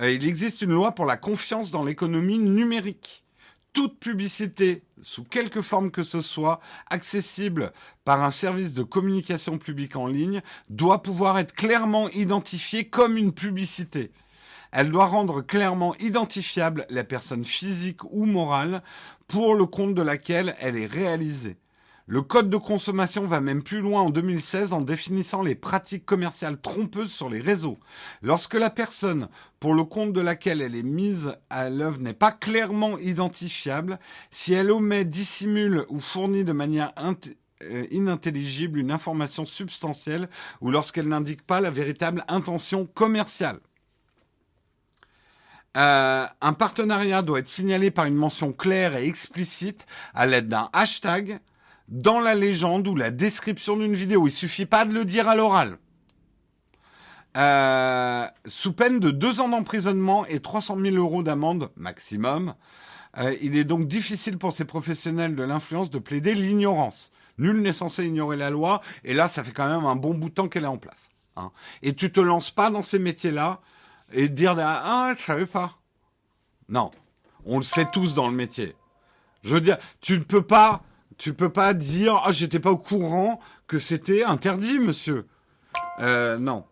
[SPEAKER 1] euh, il existe une loi pour la confiance dans l'économie numérique. Toute publicité, sous quelque forme que ce soit, accessible par un service de communication publique en ligne, doit pouvoir être clairement identifiée comme une publicité. Elle doit rendre clairement identifiable la personne physique ou morale pour le compte de laquelle elle est réalisée. Le code de consommation va même plus loin en 2016 en définissant les pratiques commerciales trompeuses sur les réseaux. Lorsque la personne pour le compte de laquelle elle est mise à l'œuvre n'est pas clairement identifiable, si elle omet, dissimule ou fournit de manière euh, inintelligible une information substantielle ou lorsqu'elle n'indique pas la véritable intention commerciale. Euh, un partenariat doit être signalé par une mention claire et explicite à l'aide d'un hashtag, dans la légende ou la description d'une vidéo. Il suffit pas de le dire à l'oral. Euh, sous peine de deux ans d'emprisonnement et 300 000 euros d'amende maximum, euh, il est donc difficile pour ces professionnels de l'influence de plaider l'ignorance. Nul n'est censé ignorer la loi, et là, ça fait quand même un bon bout de temps qu'elle est en place. Hein. Et tu te lances pas dans ces métiers-là et dire ah je savais pas. Non, on le sait tous dans le métier. Je veux dire, tu ne peux pas tu peux pas dire ah j'étais pas au courant que c'était interdit, monsieur. Euh, non.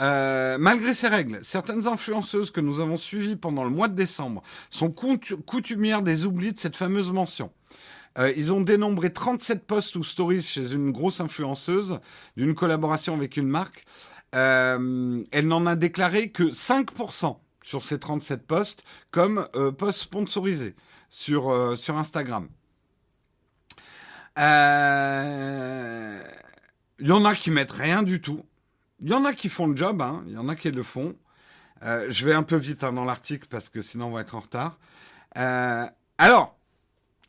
[SPEAKER 1] Euh, malgré ces règles, certaines influenceuses que nous avons suivies pendant le mois de décembre sont coutumières des oublis de cette fameuse mention. Euh, ils ont dénombré 37 posts ou stories chez une grosse influenceuse d'une collaboration avec une marque. Elle n'en a déclaré que 5% sur ces 37 posts comme posts sponsorisés sur, sur Instagram. Il euh, y en a qui mettent rien du tout. Il y en a qui font le job, il y en a qui le font. Euh, je vais un peu vite hein, dans l'article parce que sinon on va être en retard. Euh, alors,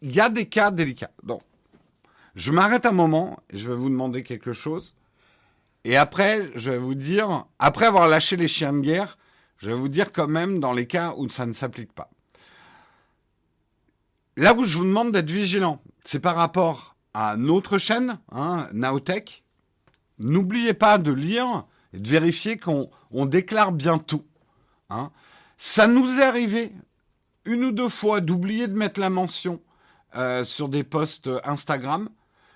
[SPEAKER 1] il y a des cas délicats. Donc, je m'arrête un moment et je vais vous demander quelque chose. Et après, je vais vous dire, après avoir lâché les chiens de guerre, je vais vous dire quand même dans les cas où ça ne s'applique pas. Là où je vous demande d'être vigilant, c'est par rapport à notre chaîne, hein, Naotech. N'oubliez pas de lire et de vérifier qu'on déclare bien tout. Hein. Ça nous est arrivé une ou deux fois d'oublier de mettre la mention euh, sur des posts Instagram.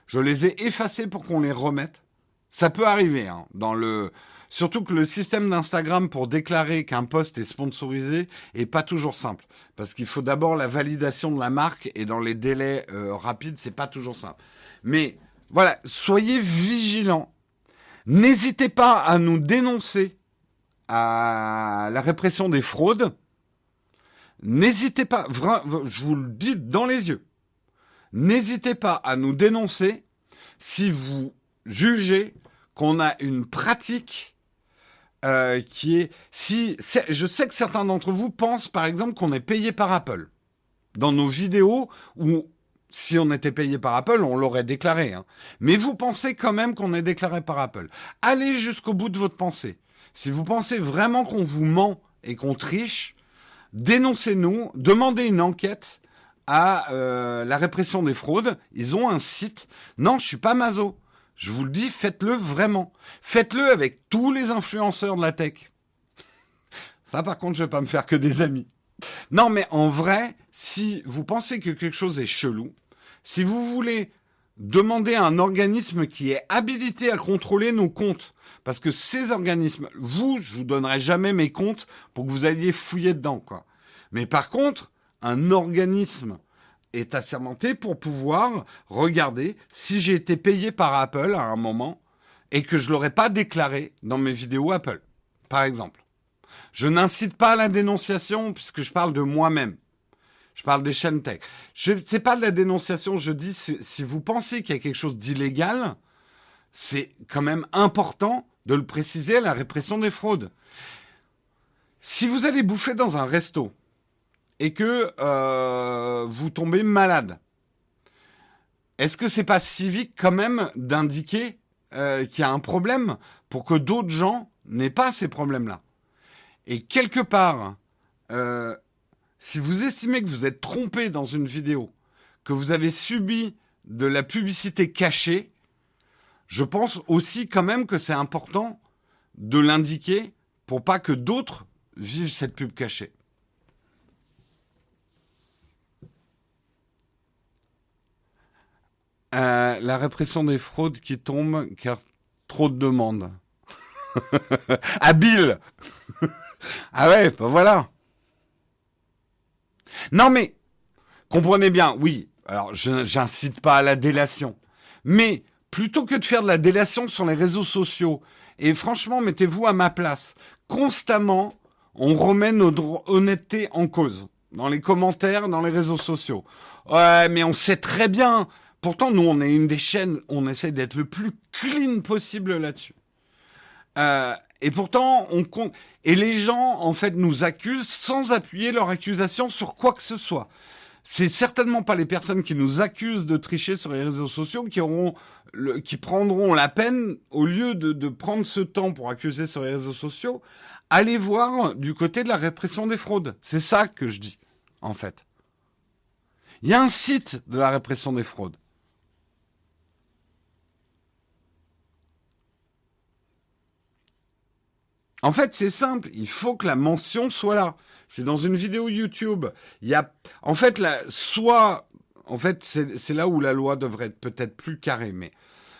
[SPEAKER 1] Je les ai effacés pour qu'on les remette. Ça peut arriver hein, dans le Surtout que le système d'Instagram pour déclarer qu'un post est sponsorisé est pas toujours simple. Parce qu'il faut d'abord la validation de la marque et dans les délais euh, rapides, c'est pas toujours simple. Mais voilà, soyez vigilants. N'hésitez pas à nous dénoncer à la répression des fraudes. N'hésitez pas, je vous le dis dans les yeux, n'hésitez pas à nous dénoncer si vous jugez qu'on a une pratique euh, qui est si je sais que certains d'entre vous pensent par exemple qu'on est payé par Apple dans nos vidéos où si on était payé par Apple, on l'aurait déclaré. Hein. Mais vous pensez quand même qu'on est déclaré par Apple. Allez jusqu'au bout de votre pensée. Si vous pensez vraiment qu'on vous ment et qu'on triche, dénoncez-nous, demandez une enquête à euh, la répression des fraudes. Ils ont un site. Non, je suis pas maso. Je vous le dis, faites-le vraiment. Faites-le avec tous les influenceurs de la tech. Ça, par contre, je vais pas me faire que des amis. Non, mais en vrai, si vous pensez que quelque chose est chelou, si vous voulez demander à un organisme qui est habilité à contrôler nos comptes, parce que ces organismes, vous, je vous donnerai jamais mes comptes pour que vous alliez fouiller dedans, quoi. Mais par contre, un organisme est assermenté pour pouvoir regarder si j'ai été payé par Apple à un moment et que je l'aurais pas déclaré dans mes vidéos Apple, par exemple. Je n'incite pas à la dénonciation puisque je parle de moi-même. Je parle des chaînes tech. Je c'est pas de la dénonciation, je dis si vous pensez qu'il y a quelque chose d'illégal, c'est quand même important de le préciser à la répression des fraudes. Si vous allez bouffer dans un resto et que euh, vous tombez malade, est-ce que c'est pas civique quand même d'indiquer euh, qu'il y a un problème pour que d'autres gens n'aient pas ces problèmes-là? Et quelque part, euh, si vous estimez que vous êtes trompé dans une vidéo, que vous avez subi de la publicité cachée, je pense aussi quand même que c'est important de l'indiquer pour pas que d'autres vivent cette pub cachée. Euh, la répression des fraudes qui tombent car trop de demandes. (laughs) Habile (laughs) Ah ouais, ben voilà. Non mais, comprenez bien, oui, alors j'incite pas à la délation, mais plutôt que de faire de la délation sur les réseaux sociaux, et franchement, mettez-vous à ma place, constamment, on remet notre honnêteté en cause, dans les commentaires, dans les réseaux sociaux. Ouais, mais on sait très bien Pourtant, nous, on est une des chaînes, on essaie d'être le plus clean possible là-dessus. Euh, et pourtant, on compte. Et les gens, en fait, nous accusent sans appuyer leur accusation sur quoi que ce soit. C'est certainement pas les personnes qui nous accusent de tricher sur les réseaux sociaux qui prendront la peine, au lieu de, de prendre ce temps pour accuser sur les réseaux sociaux, aller voir du côté de la répression des fraudes. C'est ça que je dis, en fait. Il y a un site de la répression des fraudes. En fait, c'est simple. Il faut que la mention soit là. C'est dans une vidéo YouTube. Il y a, en fait, soit, en fait, c'est là où la loi devrait être peut-être plus carrée, mais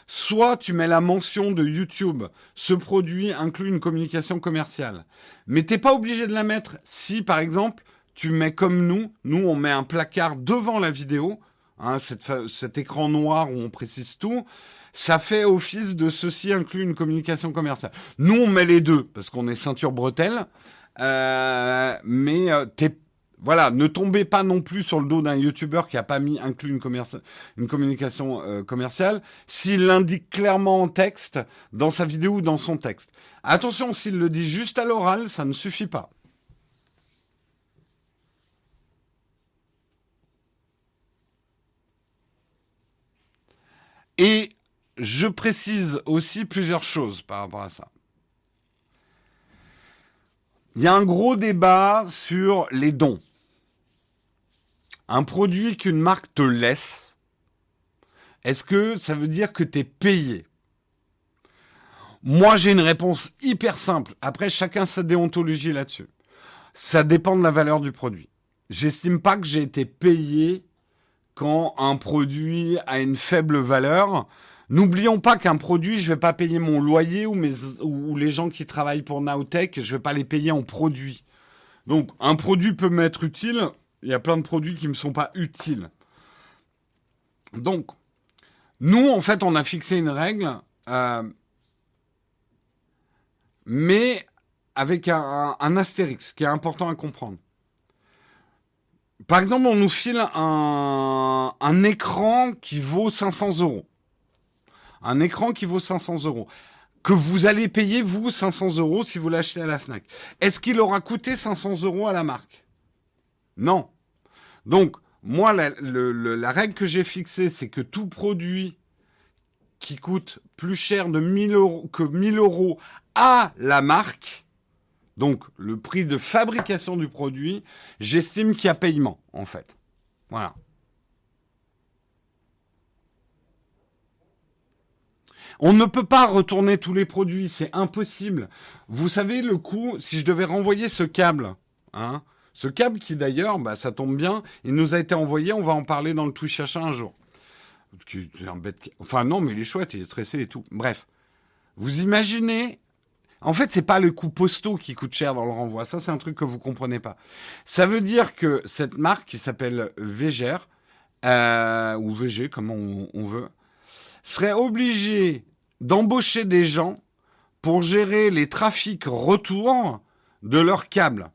[SPEAKER 1] soit tu mets la mention de YouTube, ce produit inclut une communication commerciale, mais t'es pas obligé de la mettre si, par exemple, tu mets comme nous, nous on met un placard devant la vidéo, hein, cet écran noir où on précise tout ça fait office de ceci inclut une communication commerciale. Nous, on met les deux parce qu'on est ceinture bretelle, euh, mais euh, voilà, ne tombez pas non plus sur le dos d'un youtubeur qui a pas mis inclus une, une communication euh, commerciale s'il l'indique clairement en texte dans sa vidéo ou dans son texte. Attention, s'il le dit juste à l'oral, ça ne suffit pas. Et je précise aussi plusieurs choses par rapport à ça. Il y a un gros débat sur les dons. Un produit qu'une marque te laisse, est-ce que ça veut dire que tu es payé? Moi, j'ai une réponse hyper simple. Après, chacun sa déontologie là-dessus. Ça dépend de la valeur du produit. J'estime pas que j'ai été payé quand un produit a une faible valeur N'oublions pas qu'un produit, je vais pas payer mon loyer ou, les gens qui travaillent pour Nowtech, je vais pas les payer en produit. Donc, un produit peut m'être utile. Il y a plein de produits qui me sont pas utiles. Donc, nous, en fait, on a fixé une règle, euh, mais avec un, un, astérix qui est important à comprendre. Par exemple, on nous file un écran qui vaut 500 euros un écran qui vaut 500 euros, que vous allez payer, vous, 500 euros si vous l'achetez à la FNAC. Est-ce qu'il aura coûté 500 euros à la marque? Non. Donc, moi, la, règle que j'ai fixée, c'est que tout produit qui coûte plus cher de 1000 euros, que 1000 euros à la marque, donc le prix de fabrication du produit, j'estime qu'il y a paiement, en fait. Voilà. On ne peut pas retourner tous les produits, c'est impossible. Vous savez le coût, si je devais renvoyer ce câble, hein, ce câble qui d'ailleurs, bah, ça tombe bien, il nous a été envoyé, on va en parler dans le Twitch achat un jour. Enfin non, mais il est chouette, il est stressé et tout. Bref, vous imaginez en fait, c'est pas le coût postaux qui coûte cher dans le renvoi. Ça, c'est un truc que vous comprenez pas. Ça veut dire que cette marque qui s'appelle Végère, euh, ou VG, comme on, veut, serait obligée d'embaucher des gens pour gérer les trafics retour de leurs câbles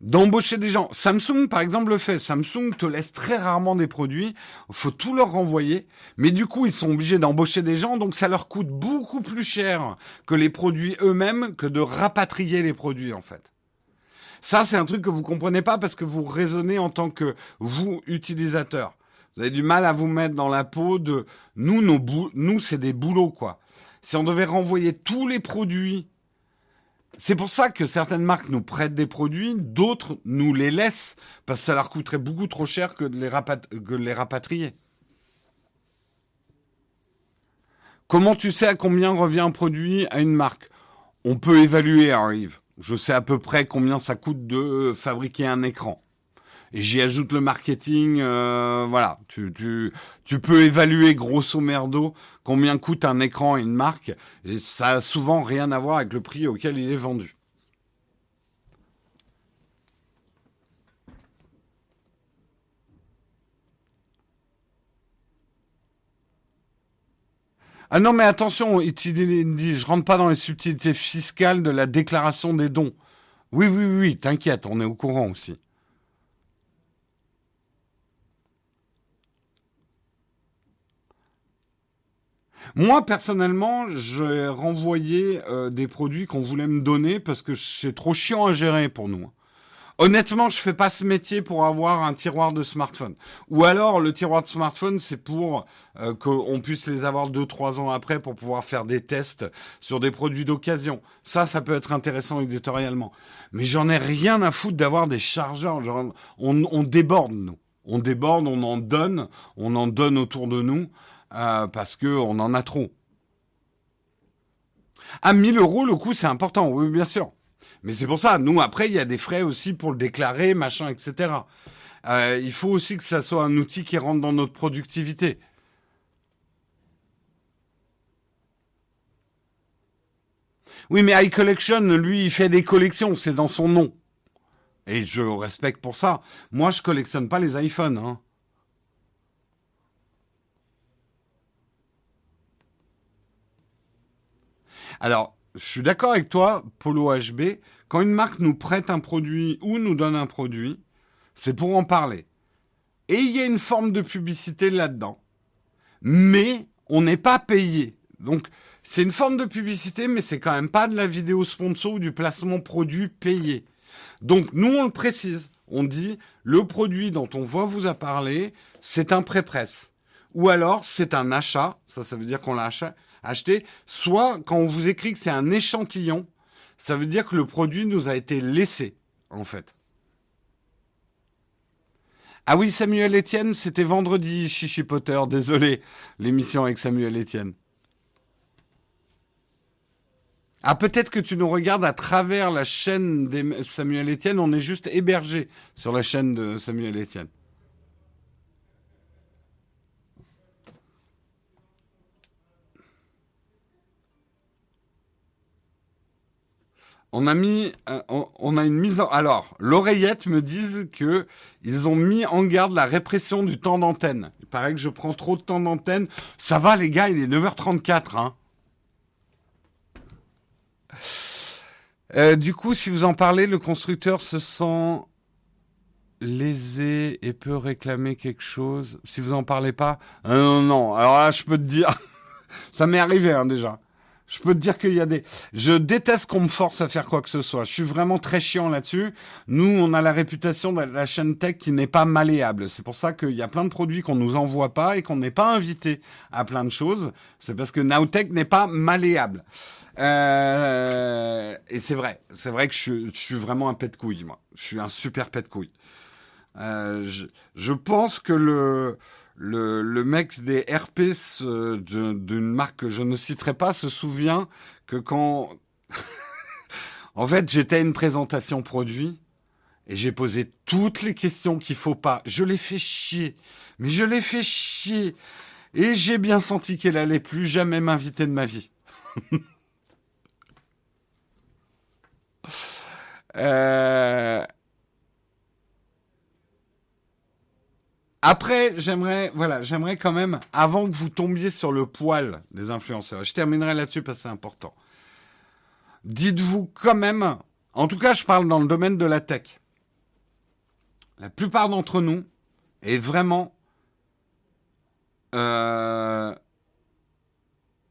[SPEAKER 1] d'embaucher des gens. Samsung, par exemple, le fait. Samsung te laisse très rarement des produits. Faut tout leur renvoyer. Mais du coup, ils sont obligés d'embaucher des gens. Donc, ça leur coûte beaucoup plus cher que les produits eux-mêmes que de rapatrier les produits, en fait. Ça, c'est un truc que vous comprenez pas parce que vous raisonnez en tant que vous, utilisateur. Vous avez du mal à vous mettre dans la peau de nous, c'est des boulots, quoi. Si on devait renvoyer tous les produits c'est pour ça que certaines marques nous prêtent des produits, d'autres nous les laissent, parce que ça leur coûterait beaucoup trop cher que de les, rapatrier. Comment tu sais à combien revient un produit à une marque? On peut évaluer, arrive. Je sais à peu près combien ça coûte de fabriquer un écran et j'y ajoute le marketing. Euh, voilà, tu, tu, tu peux évaluer grosso merdo combien coûte un écran et une marque. Et ça a souvent rien à voir avec le prix auquel il est vendu. Ah non, mais attention, il dit, je rentre pas dans les subtilités fiscales de la déclaration des dons. Oui, oui, oui, t'inquiète, on est au courant aussi. Moi, personnellement, j'ai renvoyé euh, des produits qu'on voulait me donner parce que c'est trop chiant à gérer pour nous. Honnêtement, je fais pas ce métier pour avoir un tiroir de smartphone. Ou alors, le tiroir de smartphone, c'est pour euh, qu'on puisse les avoir deux, trois ans après pour pouvoir faire des tests sur des produits d'occasion. Ça, ça peut être intéressant éditorialement. Mais j'en ai rien à foutre d'avoir des chargeurs. Genre, on, on déborde, nous. On déborde, on en donne, on en donne autour de nous. Euh, parce que on en a trop. À 1000 euros, le coût, c'est important, oui, bien sûr. Mais c'est pour ça, nous, après, il y a des frais aussi pour le déclarer, machin, etc. Euh, il faut aussi que ça soit un outil qui rentre dans notre productivité. Oui, mais iCollection, lui, il fait des collections, c'est dans son nom. Et je respecte pour ça. Moi, je collectionne pas les iPhones. Hein. Alors, je suis d'accord avec toi, Polo HB. Quand une marque nous prête un produit ou nous donne un produit, c'est pour en parler. Et il y a une forme de publicité là-dedans. Mais on n'est pas payé. Donc, c'est une forme de publicité, mais c'est quand même pas de la vidéo sponsor ou du placement produit payé. Donc, nous, on le précise. On dit, le produit dont on va vous parler, c'est un pré-presse. Ou alors, c'est un achat. Ça, ça veut dire qu'on l'a acheté, soit quand on vous écrit que c'est un échantillon, ça veut dire que le produit nous a été laissé, en fait. Ah oui, Samuel Etienne, c'était vendredi, Chichi Potter, désolé, l'émission avec Samuel Etienne. Ah, peut-être que tu nous regardes à travers la chaîne de Samuel Etienne, on est juste hébergé sur la chaîne de Samuel Etienne. On a mis, euh, on, a une mise en. Alors, l'oreillette me disent que ils ont mis en garde la répression du temps d'antenne. Il paraît que je prends trop de temps d'antenne. Ça va, les gars, il est 9h34, hein. Euh, du coup, si vous en parlez, le constructeur se sent lésé et peut réclamer quelque chose. Si vous en parlez pas, euh, non, non. Alors là, je peux te dire, (laughs) ça m'est arrivé hein, déjà. Je peux te dire qu'il y a des. Je déteste qu'on me force à faire quoi que ce soit. Je suis vraiment très chiant là-dessus. Nous, on a la réputation de la chaîne tech qui n'est pas malléable. C'est pour ça qu'il y a plein de produits qu'on nous envoie pas et qu'on n'est pas invité à plein de choses. C'est parce que Nowtech n'est pas malléable. Euh... Et c'est vrai. C'est vrai que je, suis vraiment un pet de couille, moi. Je suis un super pet de couille. Euh, je, je pense que le le, mec des RP d'une marque que je ne citerai pas se souvient que quand... (laughs) en fait, j'étais à une présentation produit et j'ai posé toutes les questions qu'il faut pas. Je l'ai fait chier. Mais je l'ai fait chier. Et j'ai bien senti qu'elle allait plus jamais m'inviter de ma vie. (laughs) euh... Après, j'aimerais, voilà, j'aimerais quand même, avant que vous tombiez sur le poil des influenceurs, je terminerai là-dessus parce que c'est important. Dites-vous quand même, en tout cas, je parle dans le domaine de la tech. La plupart d'entre nous, et vraiment, euh,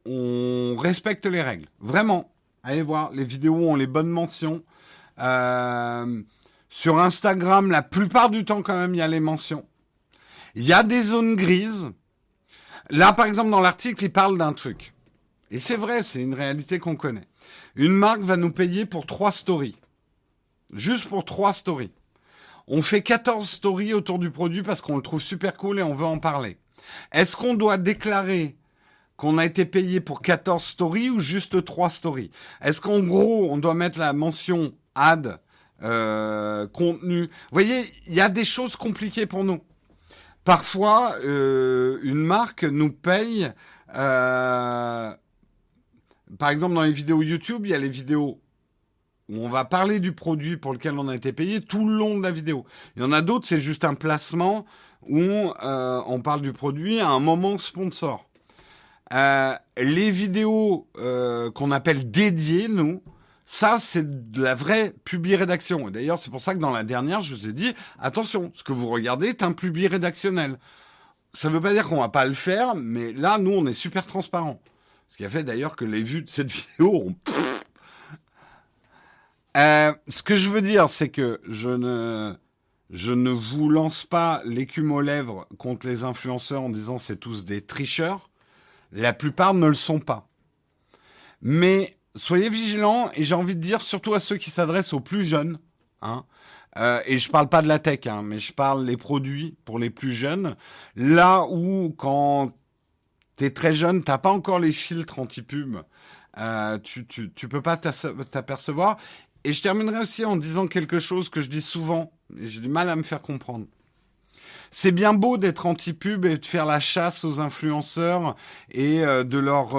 [SPEAKER 1] on respecte les règles. Vraiment. Allez voir, les vidéos ont les bonnes mentions. Euh, sur Instagram, la plupart du temps, quand même, il y a les mentions. Il y a des zones grises. Là, par exemple, dans l'article, il parle d'un truc. Et c'est vrai, c'est une réalité qu'on connaît. Une marque va nous payer pour trois stories. Juste pour trois stories. On fait 14 stories autour du produit parce qu'on le trouve super cool et on veut en parler. Est-ce qu'on doit déclarer qu'on a été payé pour 14 stories ou juste trois stories? Est-ce qu'en gros, on doit mettre la mention ad, euh, contenu? Vous voyez, il y a des choses compliquées pour nous. Parfois, euh, une marque nous paye. Euh, par exemple, dans les vidéos YouTube, il y a les vidéos où on va parler du produit pour lequel on a été payé tout le long de la vidéo. Il y en a d'autres, c'est juste un placement où euh, on parle du produit à un moment sponsor. Les vidéos qu'on appelle dédiées, nous, ça, c'est de la vraie publi-rédaction. D'ailleurs, c'est pour ça que dans la dernière, je vous ai dit, attention, ce que vous regardez est un publi rédactionnel. Ça ne veut pas dire qu'on va pas le faire, mais là, nous, on est super transparent. Ce qui a fait d'ailleurs que les vues de cette (laughs) vidéo ont... Euh, ce que je veux dire, c'est que je ne, je ne vous lance pas l'écume aux lèvres contre les influenceurs en disant c'est tous des tricheurs. La plupart ne le sont pas. Mais soyez vigilants et j'ai envie de dire surtout à ceux qui s'adressent aux plus jeunes. Hein, euh, et je parle pas de la tech, hein, mais je parle les produits pour les plus jeunes. Là où quand tu es très jeune, t'as pas encore les filtres anti-pub, euh, tu, tu, peux pas t'apercevoir. Et je terminerai aussi en disant quelque chose que je dis souvent, et j'ai du mal à me faire comprendre. C'est bien beau d'être anti-pub et de faire la chasse aux influenceurs et euh, de leur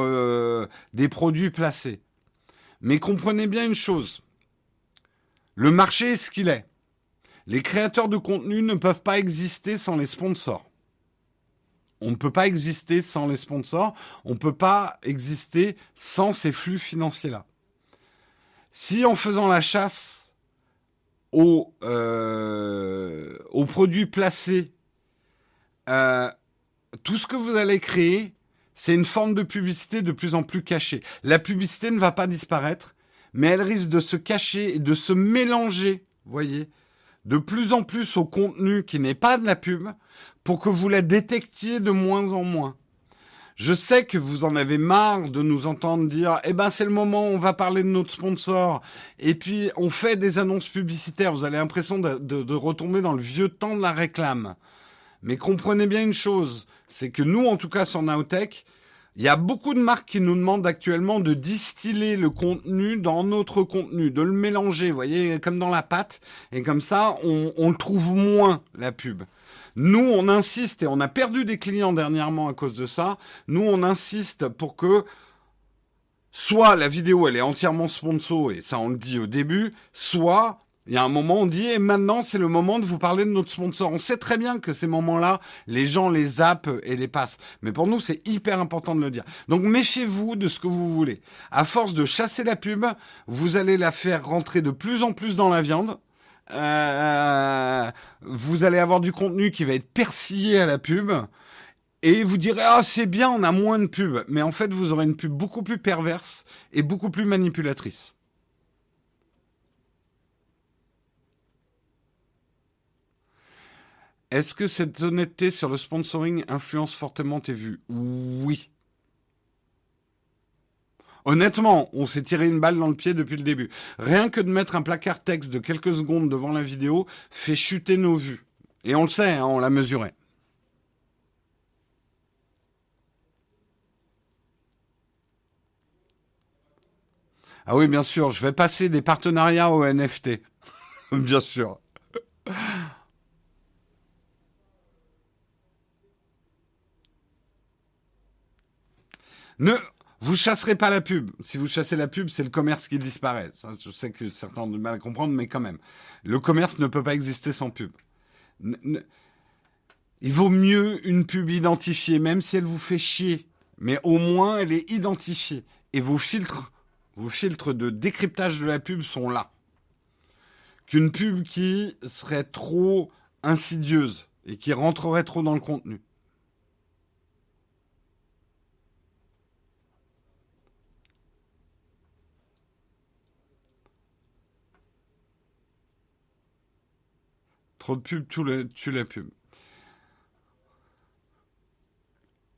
[SPEAKER 1] des produits placés. Mais comprenez bien une chose. Le marché est ce qu'il est. Les créateurs de contenu ne peuvent pas exister sans les sponsors. On ne peut pas exister sans les sponsors. On ne peut pas exister sans ces flux financiers-là. Si en faisant la chasse aux, euh, produits placés, euh, tout ce que vous allez créer c'est une forme de publicité de plus en plus cachée. La publicité ne va pas disparaître, mais elle risque de se cacher et de se mélanger, voyez, de plus en plus au contenu qui n'est pas de la pub, pour que vous la détectiez de moins en moins. Je sais que vous en avez marre de nous entendre dire eh ben c'est le moment, on va parler de notre sponsor et puis on fait des annonces publicitaires. Vous avez l'impression de, retomber dans le vieux temps de la réclame. Mais comprenez bien une chose, c'est que nous, en tout cas sur Nowtech, il y a beaucoup de marques qui nous demandent actuellement de distiller le contenu dans notre contenu, de le mélanger, vous voyez, comme dans la pâte, et comme ça, on, le trouve moins, la pub. Nous, on insiste, et on a perdu des clients dernièrement à cause de ça, nous, on insiste pour que soit la vidéo, elle est entièrement sponsor, et ça, on le dit au début, soit il y a un moment, on dit, et maintenant, c'est le moment de vous parler de notre sponsor. On sait très bien que ces moments-là, les gens les zappent et les passent. Mais pour nous, c'est hyper important de le dire. Donc, méfiez-vous de ce que vous voulez. À force de chasser la pub, vous allez la faire rentrer de plus en plus dans la viande. Euh, vous allez avoir du contenu qui va être persillé à la pub. Et vous direz, ah, c'est bien, on a moins de pubs. Mais en fait, vous aurez une pub beaucoup plus perverse et beaucoup plus manipulatrice. Est-ce que cette honnêteté sur le sponsoring influence fortement tes vues? Oui. Honnêtement, on s'est tiré une balle dans le pied depuis le début. Rien que de mettre un placard texte de quelques secondes devant la vidéo fait chuter nos vues. Et on le sait, hein, on l'a mesuré. Ah oui, bien sûr, je vais passer des partenariats au NFT. (laughs) bien sûr. Ne, vous chasserez pas la pub. Si vous chassez la pub, c'est le commerce qui disparaît. Je sais que certains ont du mal à comprendre, mais quand même. Le commerce ne peut pas exister sans pub. il vaut mieux une pub identifiée, même si elle vous fait chier. Mais au moins, elle est identifiée. Et vos filtres, vos filtres de décryptage de la pub sont là. Qu'une pub qui serait trop insidieuse et qui rentrerait trop dans le contenu. Trop de pub, tu la pub.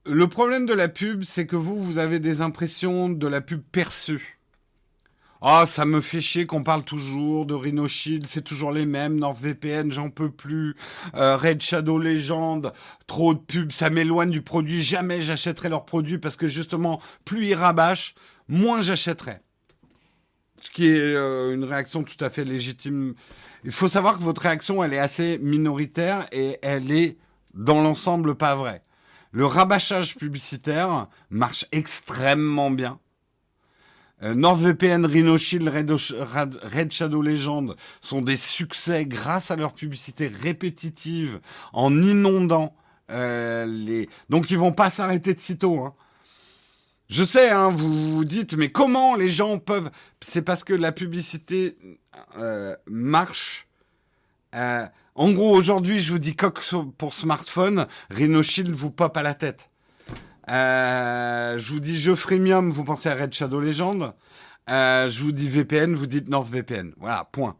[SPEAKER 1] Le problème de la pub, c'est que vous, vous avez des impressions de la pub perçue. Ah, ça me fait chier qu'on parle toujours de Rhino Shield, c'est toujours les mêmes, NordVPN, j'en peux plus, euh, Red Shadow Legend, trop de pubs, ça m'éloigne du produit, jamais j'achèterai leur produit parce que justement, plus ils rabâchent, moins j'achèterai. Ce qui est euh, une réaction tout à fait légitime il faut savoir que votre réaction, elle est assez minoritaire et elle est dans l'ensemble pas vraie. Le rabâchage publicitaire marche extrêmement bien. Euh, NordVPN, Rhino Shield, Red, Shadow Legend sont des succès grâce à leur publicité répétitive en inondant euh, les. Donc ils vont pas s'arrêter de sitôt. Hein. Je sais, hein, vous vous dites, mais comment les gens peuvent C'est parce que la publicité euh, marche. Euh, en gros, aujourd'hui, je vous dis coq pour smartphone, Rhino Shield vous pop à la tête. Euh, je vous dis jeu freemium, vous pensez à Red Shadow Legend. je vous dis VPN, vous dites NordVPN. Voilà, point.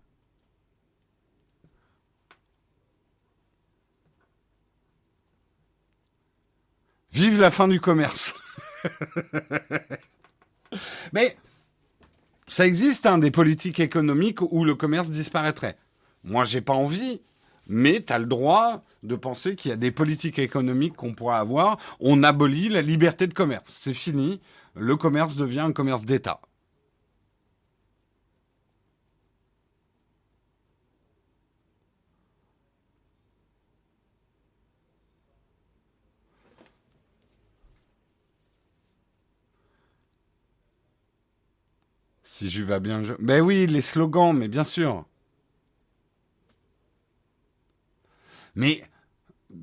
[SPEAKER 1] Vive la fin du commerce. (laughs) Mais ça existe, hein, des politiques économiques où le commerce disparaîtrait. Moi, j'ai pas envie, mais tu as le droit de penser qu'il y a des politiques économiques qu'on pourra avoir. On abolit la liberté de commerce. C'est fini. Le commerce devient un commerce d'État. Si je vais bien. Ben oui, les slogans, mais bien sûr. Mais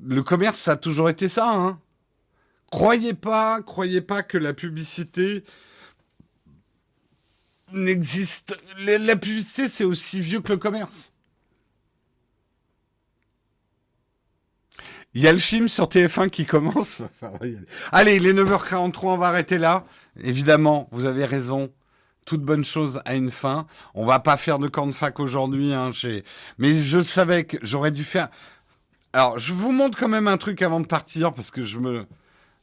[SPEAKER 1] le commerce, ça a toujours été ça. Hein. Croyez pas, croyez pas que la publicité n'existe. La publicité, c'est aussi vieux que le commerce. Il y a le film sur TF1 qui commence. (laughs) Allez, il est 9h43, on va arrêter là. Évidemment, vous avez raison toute bonne chose a une fin. On va pas faire de camp de fac aujourd'hui, hein, mais je savais que j'aurais dû faire. Alors, je vous montre quand même un truc avant de partir parce que je me. Vous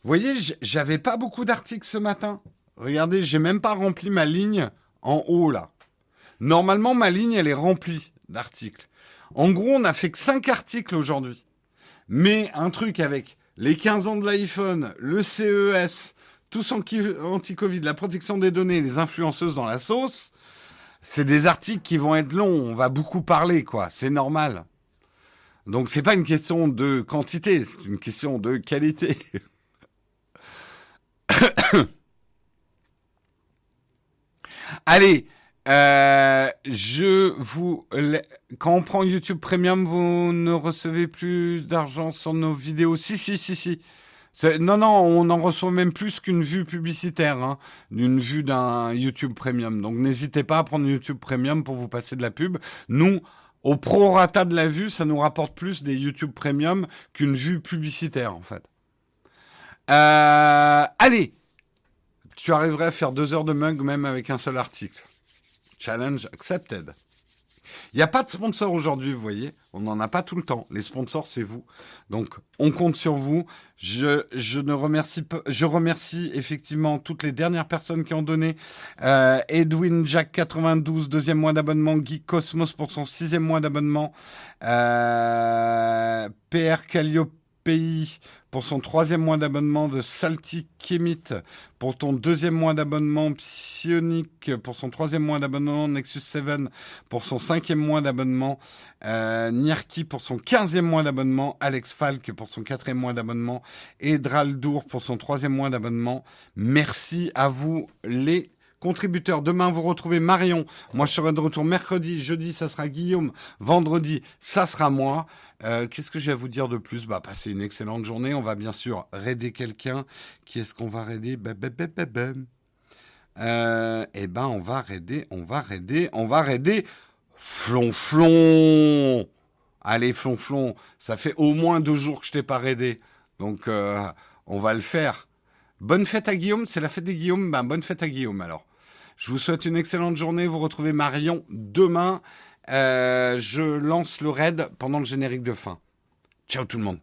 [SPEAKER 1] voyez, j'avais pas beaucoup d'articles ce matin. Regardez, j'ai même pas rempli ma ligne en haut là. Normalement, ma ligne, elle est remplie d'articles. En gros, on a fait que 5 articles aujourd'hui. Mais un truc avec les 15 ans de l'iPhone, le CES, tous anti-Covid, la protection des données, les influenceuses dans la sauce, c'est des articles qui vont être longs. On va beaucoup parler, quoi. C'est normal. Donc c'est pas une question de quantité, c'est une question de qualité. (coughs) Allez, euh, je vous quand on prend YouTube Premium, vous ne recevez plus d'argent sur nos vidéos. Si si si si. Non, non, on en reçoit même plus qu'une vue publicitaire, hein, d'une vue d'un YouTube Premium. Donc n'hésitez pas à prendre YouTube Premium pour vous passer de la pub. Nous, au prorata de la vue, ça nous rapporte plus des YouTube Premium qu'une vue publicitaire, en fait. Euh, allez, tu arriverais à faire deux heures de mug même avec un seul article. Challenge accepted. Il n'y a pas de sponsor aujourd'hui, vous voyez. On n'en a pas tout le temps. Les sponsors, c'est vous. Donc, on compte sur vous. Je, je ne remercie je remercie effectivement toutes les dernières personnes qui ont donné. Euh, Edwin Jack 92, deuxième mois d'abonnement. Guy Cosmos pour son sixième mois d'abonnement. Euh, PR Calliope pour son troisième mois d'abonnement, de Salty pour ton deuxième mois d'abonnement, Psionic pour son troisième mois d'abonnement, Nexus 7 pour son cinquième mois d'abonnement, euh, pour son quinzième mois d'abonnement, Alex Falk pour son quatrième mois d'abonnement et pour son troisième mois d'abonnement. Merci à vous les contributeurs. Demain, vous retrouvez Marion. Moi, je serai de retour mercredi. Jeudi, ça sera Guillaume. Vendredi, ça sera moi. Euh, Qu'est-ce que j'ai à vous dire de plus? Bah, passez une excellente journée. On va bien sûr raider quelqu'un. Qui est-ce qu'on va raider? Bah, bah, bah, bah. Euh, Eh ben, on va raider, on va raider, on va raider Flonflon. Allez, Flonflon, ça fait au moins deux jours que je t'ai pas raidé. Donc, euh, on va le faire. Bonne fête à Guillaume, c'est la fête des Guillaume. Ben, bonne fête à Guillaume alors. Je vous souhaite une excellente journée. Vous retrouvez Marion demain. Euh, je lance le raid pendant le générique de fin. Ciao tout le monde.